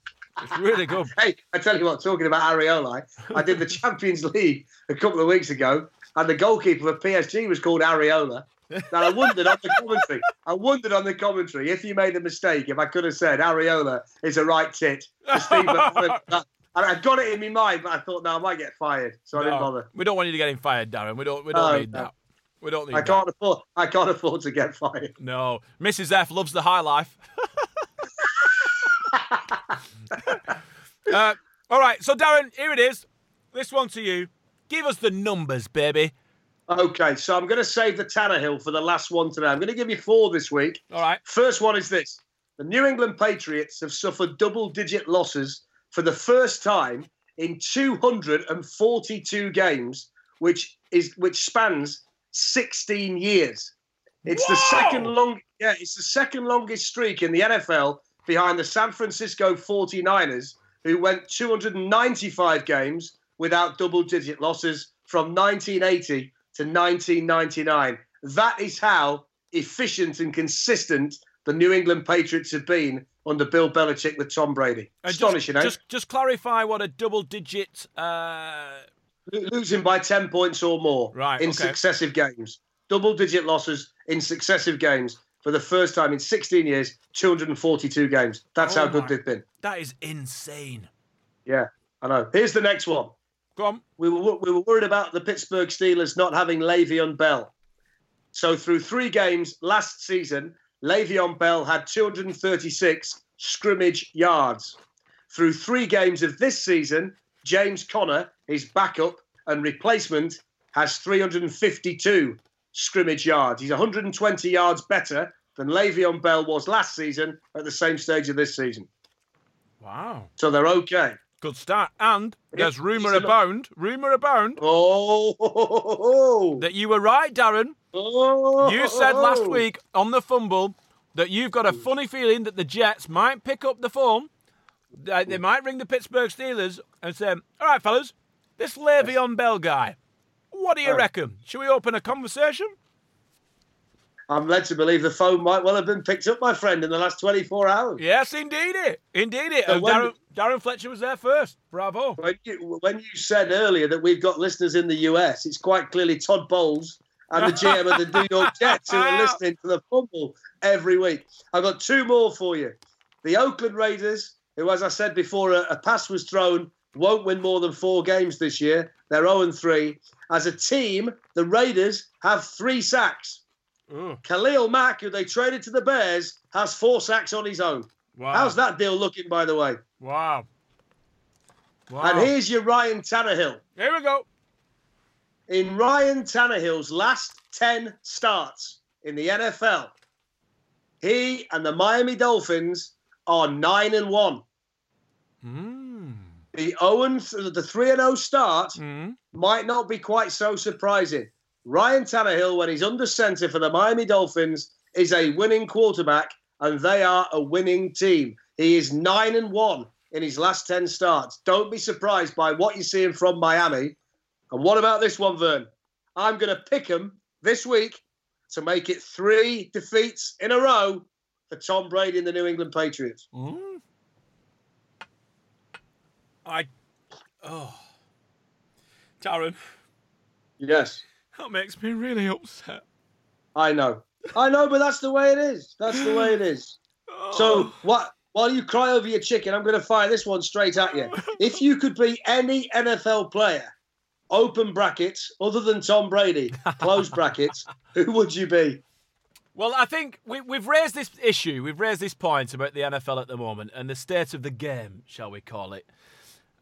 It's really good. hey, I tell you what. Talking about areola, I did the Champions League a couple of weeks ago, and the goalkeeper of PSG was called Areola. Now I wondered on the commentary. I wondered on the commentary if you made a mistake, if I could have said Areola is a right tit. Steve I got it in my mind, but I thought, no, I might get fired, so no, I didn't bother. We don't want you to get him fired, Darren. We don't. We don't need no. that. We don't need. I can't afford. I can't afford to get fired. No, Mrs. F loves the high life. uh, all right, so Darren, here it is. This one to you. Give us the numbers, baby. Okay, so I'm going to save the Tannehill for the last one today. I'm going to give you four this week. All right. First one is this The New England Patriots have suffered double digit losses for the first time in 242 games, which is which spans 16 years. It's Whoa! the second long yeah, it's the second longest streak in the NFL behind the San Francisco 49ers, who went 295 games without double digit losses from 1980 to 1999. That is how efficient and consistent the New England Patriots have been under Bill Belichick with Tom Brady. Astonishing, just, eh? Just, just clarify what a double digit. Uh... Losing by 10 points or more right, in okay. successive games. Double digit losses in successive games for the first time in 16 years, 242 games. That's oh how good my, they've been. That is insane. Yeah, I know. Here's the next one. Go on. We were, we were worried about the Pittsburgh Steelers not having Le'Veon Bell. So through three games last season, Le'Veon Bell had 236 scrimmage yards. Through three games of this season, James Conner, his backup and replacement, has 352 scrimmage yards. He's 120 yards better than Le'Veon Bell was last season at the same stage of this season. Wow. So they're okay. Good start. And there's rumour abound, rumour abound, Oh, that you were right, Darren. oh, You said last week on the fumble that you've got a funny feeling that the Jets might pick up the phone. They they might ring the Pittsburgh Steelers and say, All right, fellas, this Le'Veon Bell guy, what do you Oh. reckon? Should we open a conversation? I'm led to believe the phone might well have been picked up, my friend, in the last 24 hours. Yes, indeed it. Indeed it. So when- Darren, Darren Fletcher was there first. Bravo. When you, when you said earlier that we've got listeners in the US, it's quite clearly Todd Bowles and the GM of the New York Jets who are listening to the fumble every week. I've got two more for you. The Oakland Raiders, who, as I said before, a, a pass was thrown, won't win more than four games this year. They're 0 3. As a team, the Raiders have three sacks. Khalil Mack, who they traded to the Bears, has four sacks on his own. wow. How's that deal looking, by the way? Wow. Wow. And here's your Ryan Tannehill. Here we go. in Ryan Tannehill's last 10 starts in the NFL, he and the Miami Dolphins are 9 and 1. Mm. The 0 and th- the 3 and 0 start Mm. might not be quite so surprising. Ryan Tannehill, when he's under center for the Miami Dolphins, is a winning quarterback, and they are a winning team. He is 9 and 1 in his last 10 starts. Don't be surprised by what you're seeing from Miami. And what about this one, Vern? I'm going to pick him this week to make it three defeats in a row for Tom Brady and the New England Patriots. Mm. I. Oh. Darren, Yes, that makes me really upset. I know. I know, but that's the way it is. That's the way it is. So oh. what? While you cry over your chicken, I'm going to fire this one straight at you. If you could be any NFL player, open brackets, other than Tom Brady, close brackets, who would you be? Well, I think we, we've raised this issue, we've raised this point about the NFL at the moment and the state of the game, shall we call it,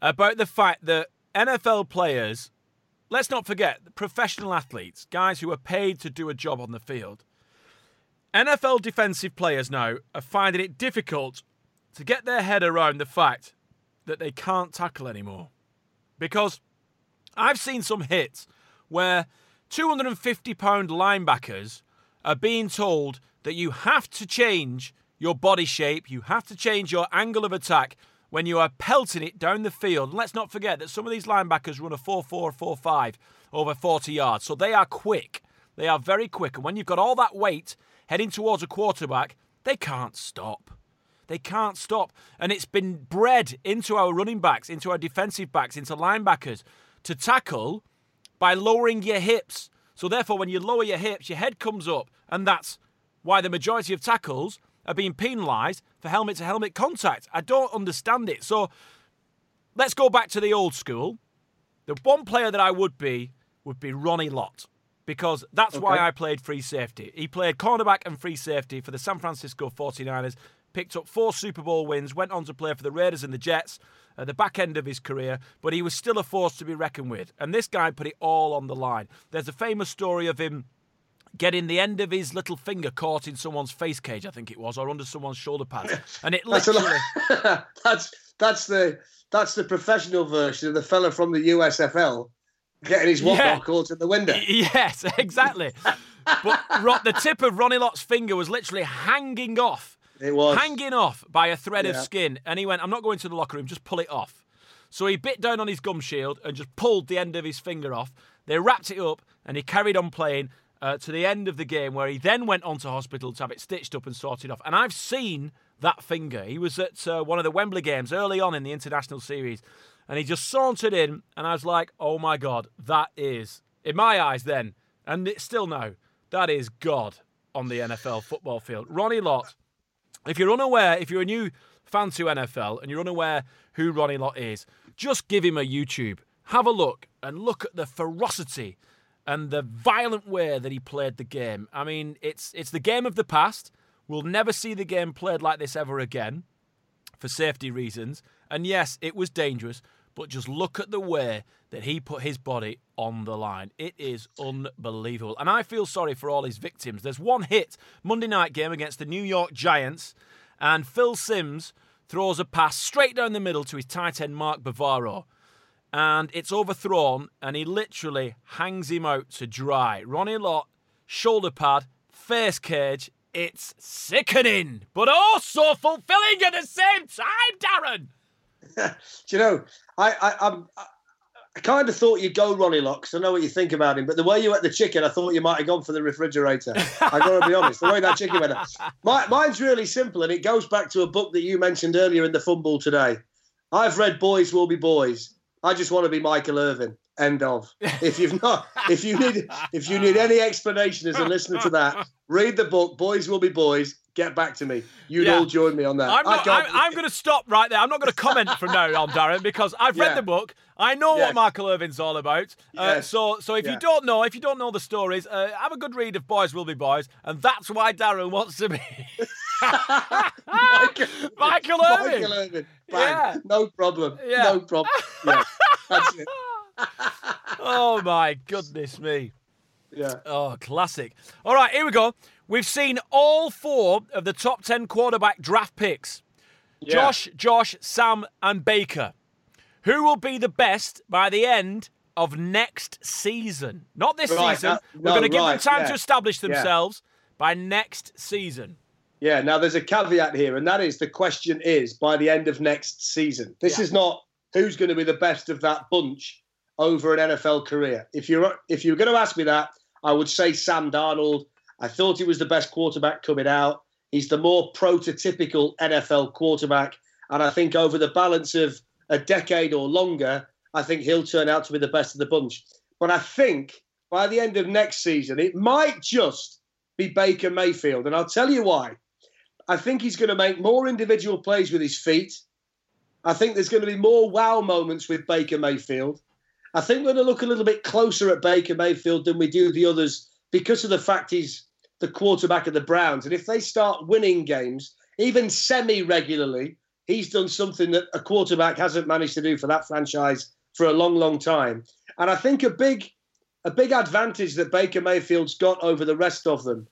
about the fact that NFL players, let's not forget, professional athletes, guys who are paid to do a job on the field, NFL defensive players now are finding it difficult to get their head around the fact that they can't tackle anymore. Because I've seen some hits where 250 pound linebackers are being told that you have to change your body shape, you have to change your angle of attack when you are pelting it down the field. And let's not forget that some of these linebackers run a 4 4 4 5 over 40 yards. So they are quick. They are very quick. And when you've got all that weight heading towards a quarterback, they can't stop. They can't stop. And it's been bred into our running backs, into our defensive backs, into linebackers to tackle by lowering your hips. So therefore, when you lower your hips, your head comes up. And that's why the majority of tackles are being penalised for helmet to helmet contact. I don't understand it. So let's go back to the old school. The one player that I would be would be Ronnie Lott. Because that's why I played free safety. He played cornerback and free safety for the San Francisco 49ers, picked up four Super Bowl wins, went on to play for the Raiders and the Jets at the back end of his career, but he was still a force to be reckoned with. And this guy put it all on the line. There's a famous story of him getting the end of his little finger caught in someone's face cage, I think it was, or under someone's shoulder pad, And it That's, literally. that's that's the that's the professional version of the fella from the USFL getting his what Yeah. not caught in the window. Yes, exactly. but the tip of Ronnie Lott's finger was literally hanging off, It was. hanging off by a thread of skin. And he went, I'm not going to the locker room, just pull it off. So he bit down on his gum shield and just pulled the end of his finger off. They wrapped it up and he carried on playing uh, to the end of the game, where he then went on to hospital to have it stitched up and sorted off. And I've seen that finger. He was at uh, one of the Wembley games early on in the international series, and he just sauntered in, and I was like, "Oh my god, that is in my eyes then, and it's still now, that is God on the NFL football field." Ronnie Lott. If you're unaware, if you're a new fan to NFL and you're unaware who Ronnie Lott is, just give him a YouTube. Have a look and look at the ferocity and the violent way that he played the game. I mean, it's it's the game of the past. We'll never see the game played like this ever again for safety reasons. And yes, it was dangerous, but just look at the way that he put his body on the line. It is unbelievable. And I feel sorry for all his victims. There's one hit Monday night game against the New York Giants, and Phil Simms throws a pass straight down the middle to his tight end Mark Bavaro. And it's overthrown, and he literally hangs him out to dry. Ronnie Lott, shoulder pad, face cage. It's sickening, but also fulfilling at the same time, Darren. Do you know, I, I, I'm, I kind of thought you'd go Ronnie Locks. I know what you think about him, but the way you ate the chicken, I thought you might have gone for the refrigerator. I got to be honest, the way that chicken went. My, mine's really simple, and it goes back to a book that you mentioned earlier in the fumble today. I've read Boys Will Be Boys. I just want to be Michael Irvin. End of. If you've not, if you need, if you need any explanation as a listener to that, read the book. Boys Will Be Boys get back to me. You'd Yeah. all join me on that. I'm, not, I'm, I'm going to stop right there. I'm not going to comment from now on, Darren, because I've read Yeah. the book. I know what Michael Irvin's all about. Uh, Yes. so, so if you don't know, if you don't know the stories, uh, have a good read of Boys Will Be Boys, and that's why Darren wants to be Michael, Michael Irvin. Michael Irvin. Bang. Yeah. No problem. Yeah. No problem. Yeah. That's it. oh my goodness me! Yeah. Oh, classic. All right, here we go. We've seen all four of the top ten quarterback draft picks. Yeah. Josh, Josh, Sam, and Baker. Who will be the best by the end of next season? Not this Right, season. that- We're no, going to give right, them time yeah. to establish Yeah. themselves by next season. Yeah, now there's a caveat here, and that is the question is by the end of next season. This Yeah. is not who's going to be the best of that bunch over an NFL career. If you're if you're going to ask me that, I would say Sam Darnold. I thought he was the best quarterback coming out. He's the more prototypical NFL quarterback, and I think over the balance of a decade or longer, I think he'll turn out to be the best of the bunch. But I think by the end of next season, it might just be Baker Mayfield, and I'll tell you why. I think he's going to make more individual plays with his feet. I think there's going to be more wow moments with Baker Mayfield. I think we're going to look a little bit closer at Baker Mayfield than we do the others because of the fact he's the quarterback of the Browns. And if they start winning games, even semi regularly, he's done something that a quarterback hasn't managed to do for that franchise for a long, long time. And I think a big a big advantage that Baker Mayfield's got over the rest of them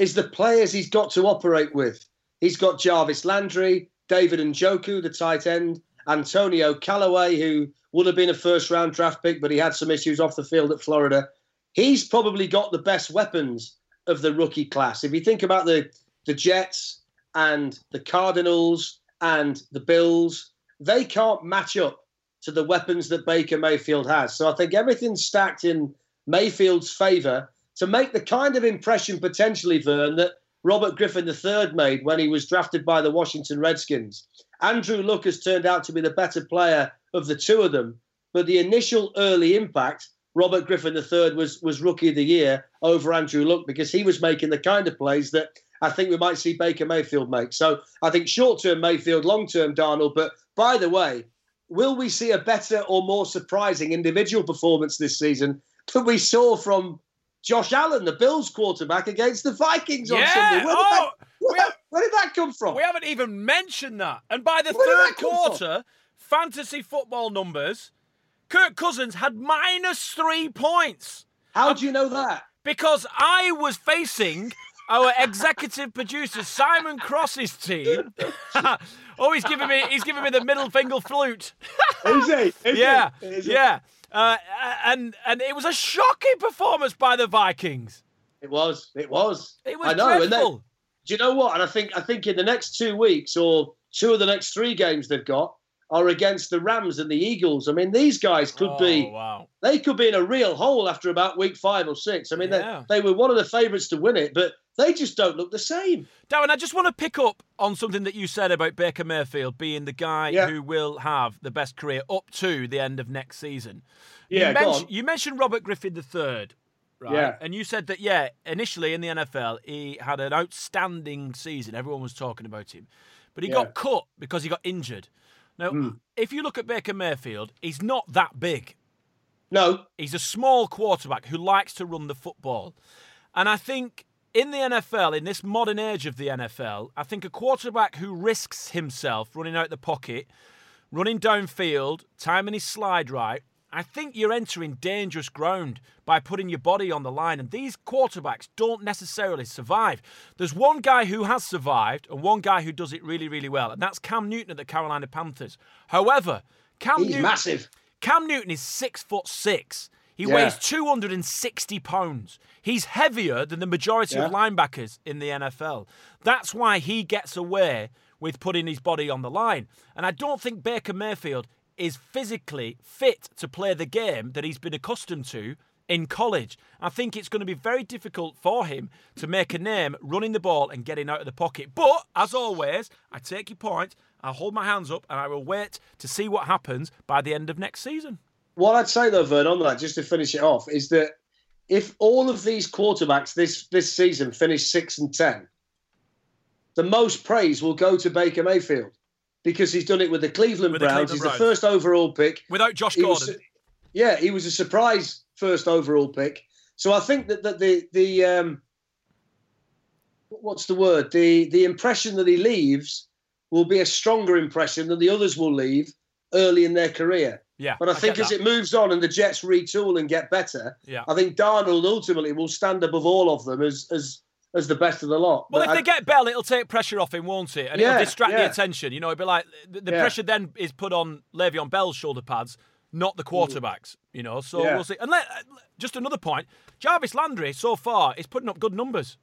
is the players he's got to operate with. He's got Jarvis Landry, David Njoku, the tight end, Antonio Callaway, who would have been a first round draft pick, but he had some issues off the field at Florida. He's probably got the best weapons of the rookie class. If you think about the, the Jets and the Cardinals and the Bills, they can't match up to the weapons that Baker Mayfield has. So I think everything's stacked in Mayfield's favour to make the kind of impression potentially, Vern, that Robert Griffin III made when he was drafted by the Washington Redskins. Andrew Luck has turned out to be the better player of the two of them, but the initial early impact, Robert Griffin III was was rookie of the year over Andrew Luck because he was making the kind of plays that I think we might see Baker Mayfield make. So I think short term Mayfield, long term Darnold. But by the way, will we see a better or more surprising individual performance this season than we saw from Josh Allen, the Bills quarterback, against the Vikings on Yeah, Sunday? Where did, oh, that, where, have- where did that come from? We haven't even mentioned that. And by the Where third quarter, fantasy football numbers, Kirk Cousins had minus three points How um, do you know that? because I was facing our executive producer Simon Cross's team. oh, he's giving me he's giving me the middle finger flute. Is he? Is yeah, he? Is he? Uh, and and it was a shocking performance by the Vikings. It was. It was. It was I know. And then, dreadful. do you know what? And I think I think in the next two weeks or two of the next three games they've got are against the Rams and the Eagles. I mean, these guys could oh, be wow. they could be in a real hole after about week five or six. I mean, Yeah. they, they were one of the favourites to win it, but they just don't look the same. Darren, I just want to pick up on something that you said about Baker Mayfield being the guy Yeah. who will have the best career up to the end of next season. Yeah, you, mentioned, on. you mentioned Robert Griffin III, right? Yeah. And you said that, yeah, initially in the NFL, he had an outstanding season. Everyone was talking about him. But he Yeah. Got cut because he got injured. Now, hmm. if you look at Baker Mayfield, he's not that big. No, He's a small quarterback who likes to run the football. And I think in the NFL, in this modern age of the NFL, I think a quarterback who risks himself running out the pocket running downfield, timing his slide right, I think you're entering dangerous ground by putting your body on the line, and these quarterbacks don't necessarily survive. There's one guy who has survived and one guy who does it really, really well, and that's Cam Newton at the Carolina Panthers. However, Cam He's Newton, massive. Cam Newton is six foot six. He Yeah. weighs 260 pounds. He's heavier than the majority of linebackers in the NFL. That's why he gets away with putting his body on the line. And I don't think Baker Mayfield is physically fit to play the game that he's been accustomed to in college. I think it's going to be very difficult for him to make a name running the ball and getting out of the pocket. But as always, I take your point, I hold my hands up and I will wait to see what happens by the end of next season. What I'd say though, Vern, on that, just to finish it off, is that if all of these quarterbacks this this season finish six and ten, the most praise will go to Baker Mayfield because he's done it with the Cleveland With the Browns. Cleveland he's Browns. the first overall pick. Without Josh He was- Gordon. yeah, he was a surprise first overall pick. So I think that, that the the um, what's the word? The the impression that he leaves will be a stronger impression than the others will leave early in their career. Yeah, But I, I think as that. it moves on and the Jets retool and get better, Yeah. I think Darnold ultimately will stand above all of them as as as the best of the lot. Well, But if I- they get Bell, it'll take pressure off him, won't it? And Yeah, it'll distract the attention. You know, it'll be like the, the Yeah. pressure then is put on Le'Veon Bell's shoulder pads, not the quarterbacks. You know, so Yeah. we'll see. And let, just another point: Jarvis Landry so far is putting up good numbers.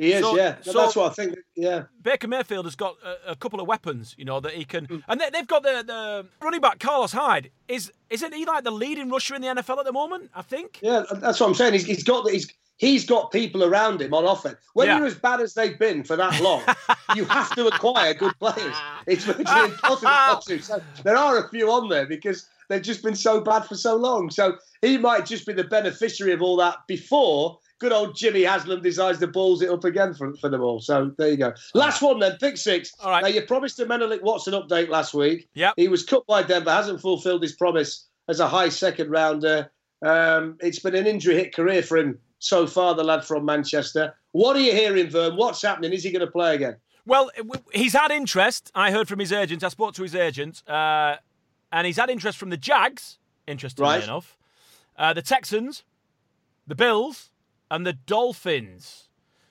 He is, so- yeah. so- That's what I think. Yeah, Baker Mayfield has got a, a couple of weapons, you know, that he can, Hmm. and they, they've got the, the running back Carlos Hyde. Is isn't he like the leading rusher in the NFL at the moment? I think. yeah. That's what I'm saying. He's, he's got he's he's got people around him on offense. When Yeah. you're as bad as they've been for that long, you have to acquire good players. It's virtually impossible not to. So there are a few on there because they've just been so bad for so long. So he might just be the beneficiary of all that before good old Jimmy Haslam decides to balls it up again for, for them all. So there you go. Last one then, pick six. All right. Now you promised a Menelik Watson update last week. Yeah. He was cut by Denver, hasn't fulfilled his promise as a high second rounder. Um, it's been an injury hit career for him so far, the lad from Manchester. What are you hearing, Vern? What's happening? Is he going to play again? Well, he's had interest. I heard from his agent. I spoke to his agent, uh, and he's had interest from the Jags. Interestingly Right. enough, uh, the Texans, the Bills, and the Dolphins.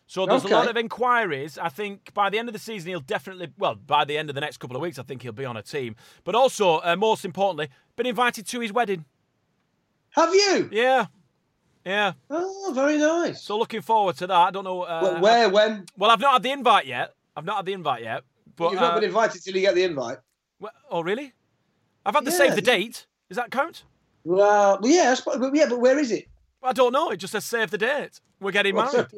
So there's a lot of inquiries. I think by the end of the season, he'll definitely, well, by the end of the next couple of weeks, I think he'll be on a team. But also, uh, most importantly, been invited to his wedding. Have you? Yeah, yeah. Oh, very nice. So looking forward to that. I don't know. Uh, Wh- Where, when? Well, I've not had the invite yet. I've not had the invite yet. But You've not uh, been invited till you get the invite. Well, oh, really? I've had to Yeah. save the date. Does that count? Well, yeah, but yeah, but where is it? I don't know. It just says save the date. We're getting married.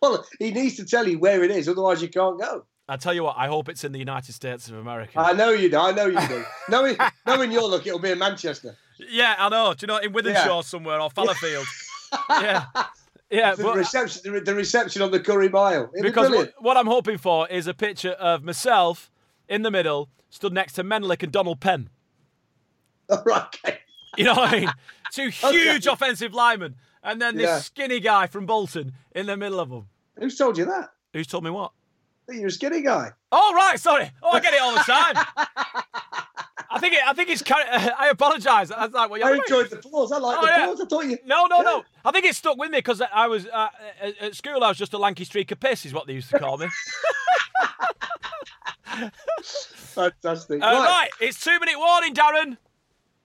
Well, he needs to tell you where it is, otherwise you can't go. I tell you what. I hope it's in the United States of America. I know you do. I know you do. knowing, knowing your luck, it'll be in Manchester. yeah, I know. Do you know in Wythenshawe somewhere or Fallowfield? yeah, yeah. The but- reception, the, reception on the Curry Mile. Be because brilliant. what, what I'm hoping for is a picture of myself in the middle, stood next to Menelik and Donald Penn. right, okay. You know what I mean? Two huge offensive linemen, and then this Yeah. skinny guy from Bolton in the middle of them. Who's told you that? Who's told me what? That You're a skinny guy. Oh right, sorry. Oh, I get it all the time. I think it, I think it's. I apologise. I was like, well, I enjoyed the pause. I like Oh, the yeah. pause. I thought you. No, no, Yeah. no. I think it stuck with me because I was uh, at- at school. I was just a lanky streak of piss, is what they used to call me. Fantastic. Uh, right. right, it's two minute warning, Darren.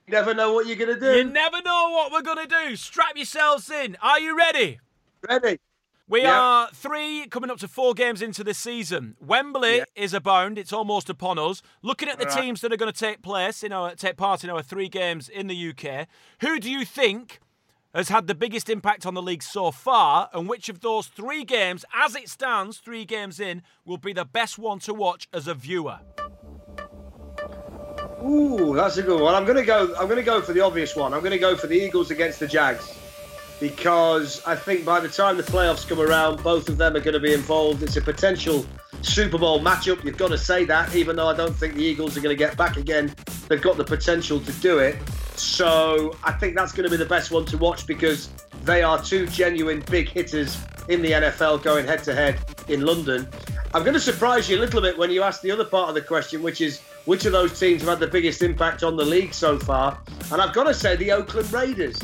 You never know what you're going to do. You never know what we're gonna do. Strap yourselves in. Are you ready? Ready? We Yeah. are three coming up to four games into this season. Wembley Yeah. is abound; it's almost upon us. Looking at the Right. teams that are going to take place, you know, take part in our three games in the UK, who do you think has had the biggest impact on the league so far, and which of those three games, as it stands, three games in, will be the best one to watch as a viewer? Ooh, that's a good one. I'm to go. I'm to go for the obvious one. I'm to go for the Eagles against the Jags because I think by the time the playoffs come around, both of them are going to be involved. It's a potential Super Bowl matchup. You've got to say that, even though I don't think the Eagles are going to get back again. They've got the potential to do it. So I think that's going to be the best one to watch because they are two genuine big hitters in the NFL going head to head in London. I'm going to surprise you a little bit when you ask the other part of the question, which is which of those teams have had the biggest impact on the league so far? And I've got to say the Oakland Raiders,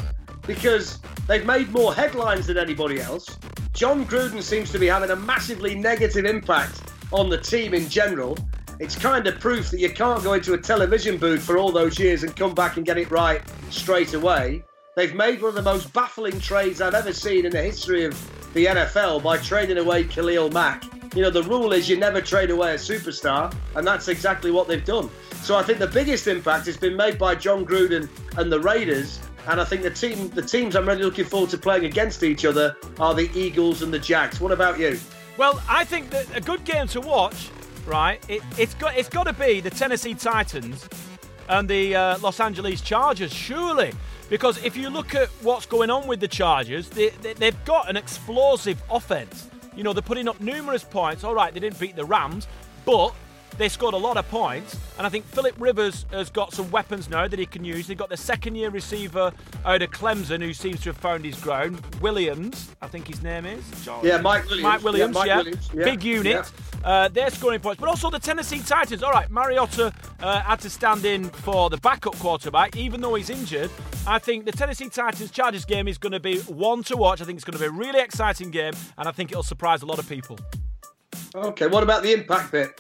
because they've made more headlines than anybody else. Jon Gruden seems to be having a massively negative impact on the team in general. It's kind of proof that you can't go into a television booth for all those years and come back and get it right straight away. They've made one of the most baffling trades I've ever seen in the history of the NFL by trading away Khalil Mack you know, the rule is you never trade away a superstar, and that's exactly what they've done. So I think the biggest impact has been made by Jon Gruden and the Raiders. And I think the team, the teams I'm really looking forward to playing against each other are the Eagles and the Jags. What about you? Well, I think that a good game to watch, right? It, has got it's got to be the Tennessee Titans and the uh, Los Angeles Chargers, surely. Because if you look at what's going on with the Chargers, they, they, they've got an explosive offense. You know, they're putting up numerous points. All right, they didn't beat the Rams, but they scored a lot of points, and I think Philip Rivers has got some weapons now that he can use. They've got the second year receiver out of Clemson who seems to have found his ground. Williams, I think his name is. Yeah, Mike Williams. Mike Williams, yeah. Mike yeah. Williams. yeah. Big unit. Yeah. Uh, they're scoring points, but also the Tennessee Titans. All right, Mariota uh, had to stand in for the backup quarterback, even though he's injured. I think the Tennessee Titans Chargers game is going to be one to watch. I think it's going to be a really exciting game, and I think it'll surprise a lot of people. Okay, what about the impact bit?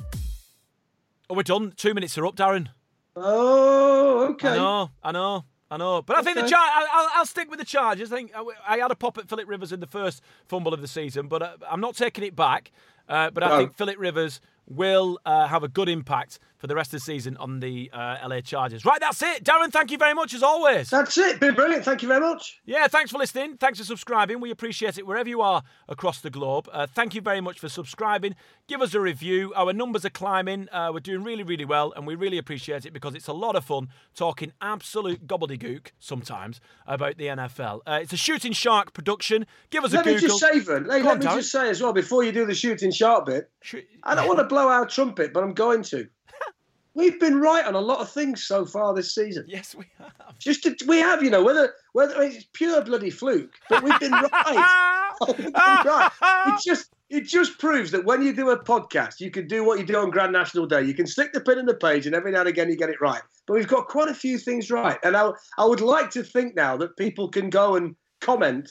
Oh, we're done. Two minutes are up, Darren. Oh, okay. I know, I know. I know, but I think the charge. I'll, I'll stick with the Chargers. I think I, I had a pop at Philip Rivers in the first fumble of the season, but uh, I'm not taking it back. Uh, but I No. think Philip Rivers will uh, have a good impact for the rest of the season on the uh, LA Chargers. Right, that's it. Darren, thank you very much as always. That's it. Been brilliant. Thank you very much. Yeah, thanks for listening. Thanks for subscribing. We appreciate it wherever you are across the globe. Uh, thank you very much for subscribing. Give us a review. Our numbers are climbing. Uh, we're doing really, really well, and we really appreciate it because it's a lot of fun talking absolute gobbledygook sometimes about the NFL. Uh, it's a Shooting Shark production. Give us Let a me just say, Vern, hey, let on, me Darren. just say as well before you do the shooting Shark bit. Shoot- I don't want to blow our trumpet, but I'm going to. We've been right on a lot of things so far this season. Yes, we have. Just to, we have, you know, whether whether it's pure bloody fluke, but we've been right. We've been right. It just it just proves that when you do a podcast, you can do what you do on Grand National Day. You can stick the pin in the page, and every now and again you get it right. But we've got quite a few things right, and I I would like to think now that people can go and comment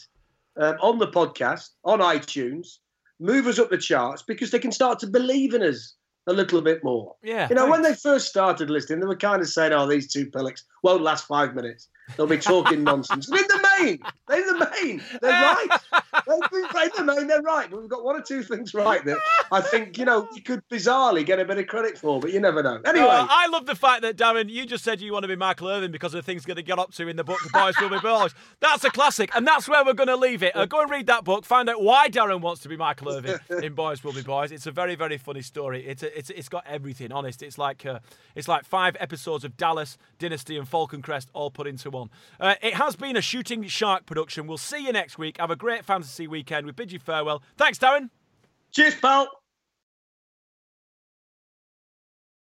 um, on the podcast on iTunes, move us up the charts because they can start to believe in us a little bit more. Yeah, You know, when they first started listening, they were kind of saying, "Oh, these two pillocks won't last five minutes. They'll be talking nonsense." And in the main, in the main, they're right. They've been, in the main, they're right. But we've got one or two things right that I think you know we could bizarrely get a bit of credit for, but you never know. Anyway, Uh, I love the fact that Darren, you just said you want to be Michael Irvin because of the things going to get up to in the book "The Boys Will Be Boys." That's a classic, and that's where we're going to leave it. Uh, go and read that book. Find out why Darren wants to be Michael Irvin in "Boys Will Be Boys." It's a very, very funny story. It's a, it's it's got everything. Honest, it's like uh, it's like five episodes of Dallas, Dynasty, and Falcon Crest all put into one. Uh, it has been a Shooting Shark production. We'll see you next week. Have a great fantasy weekend. We bid you farewell. Thanks, Darren. cheers, pal.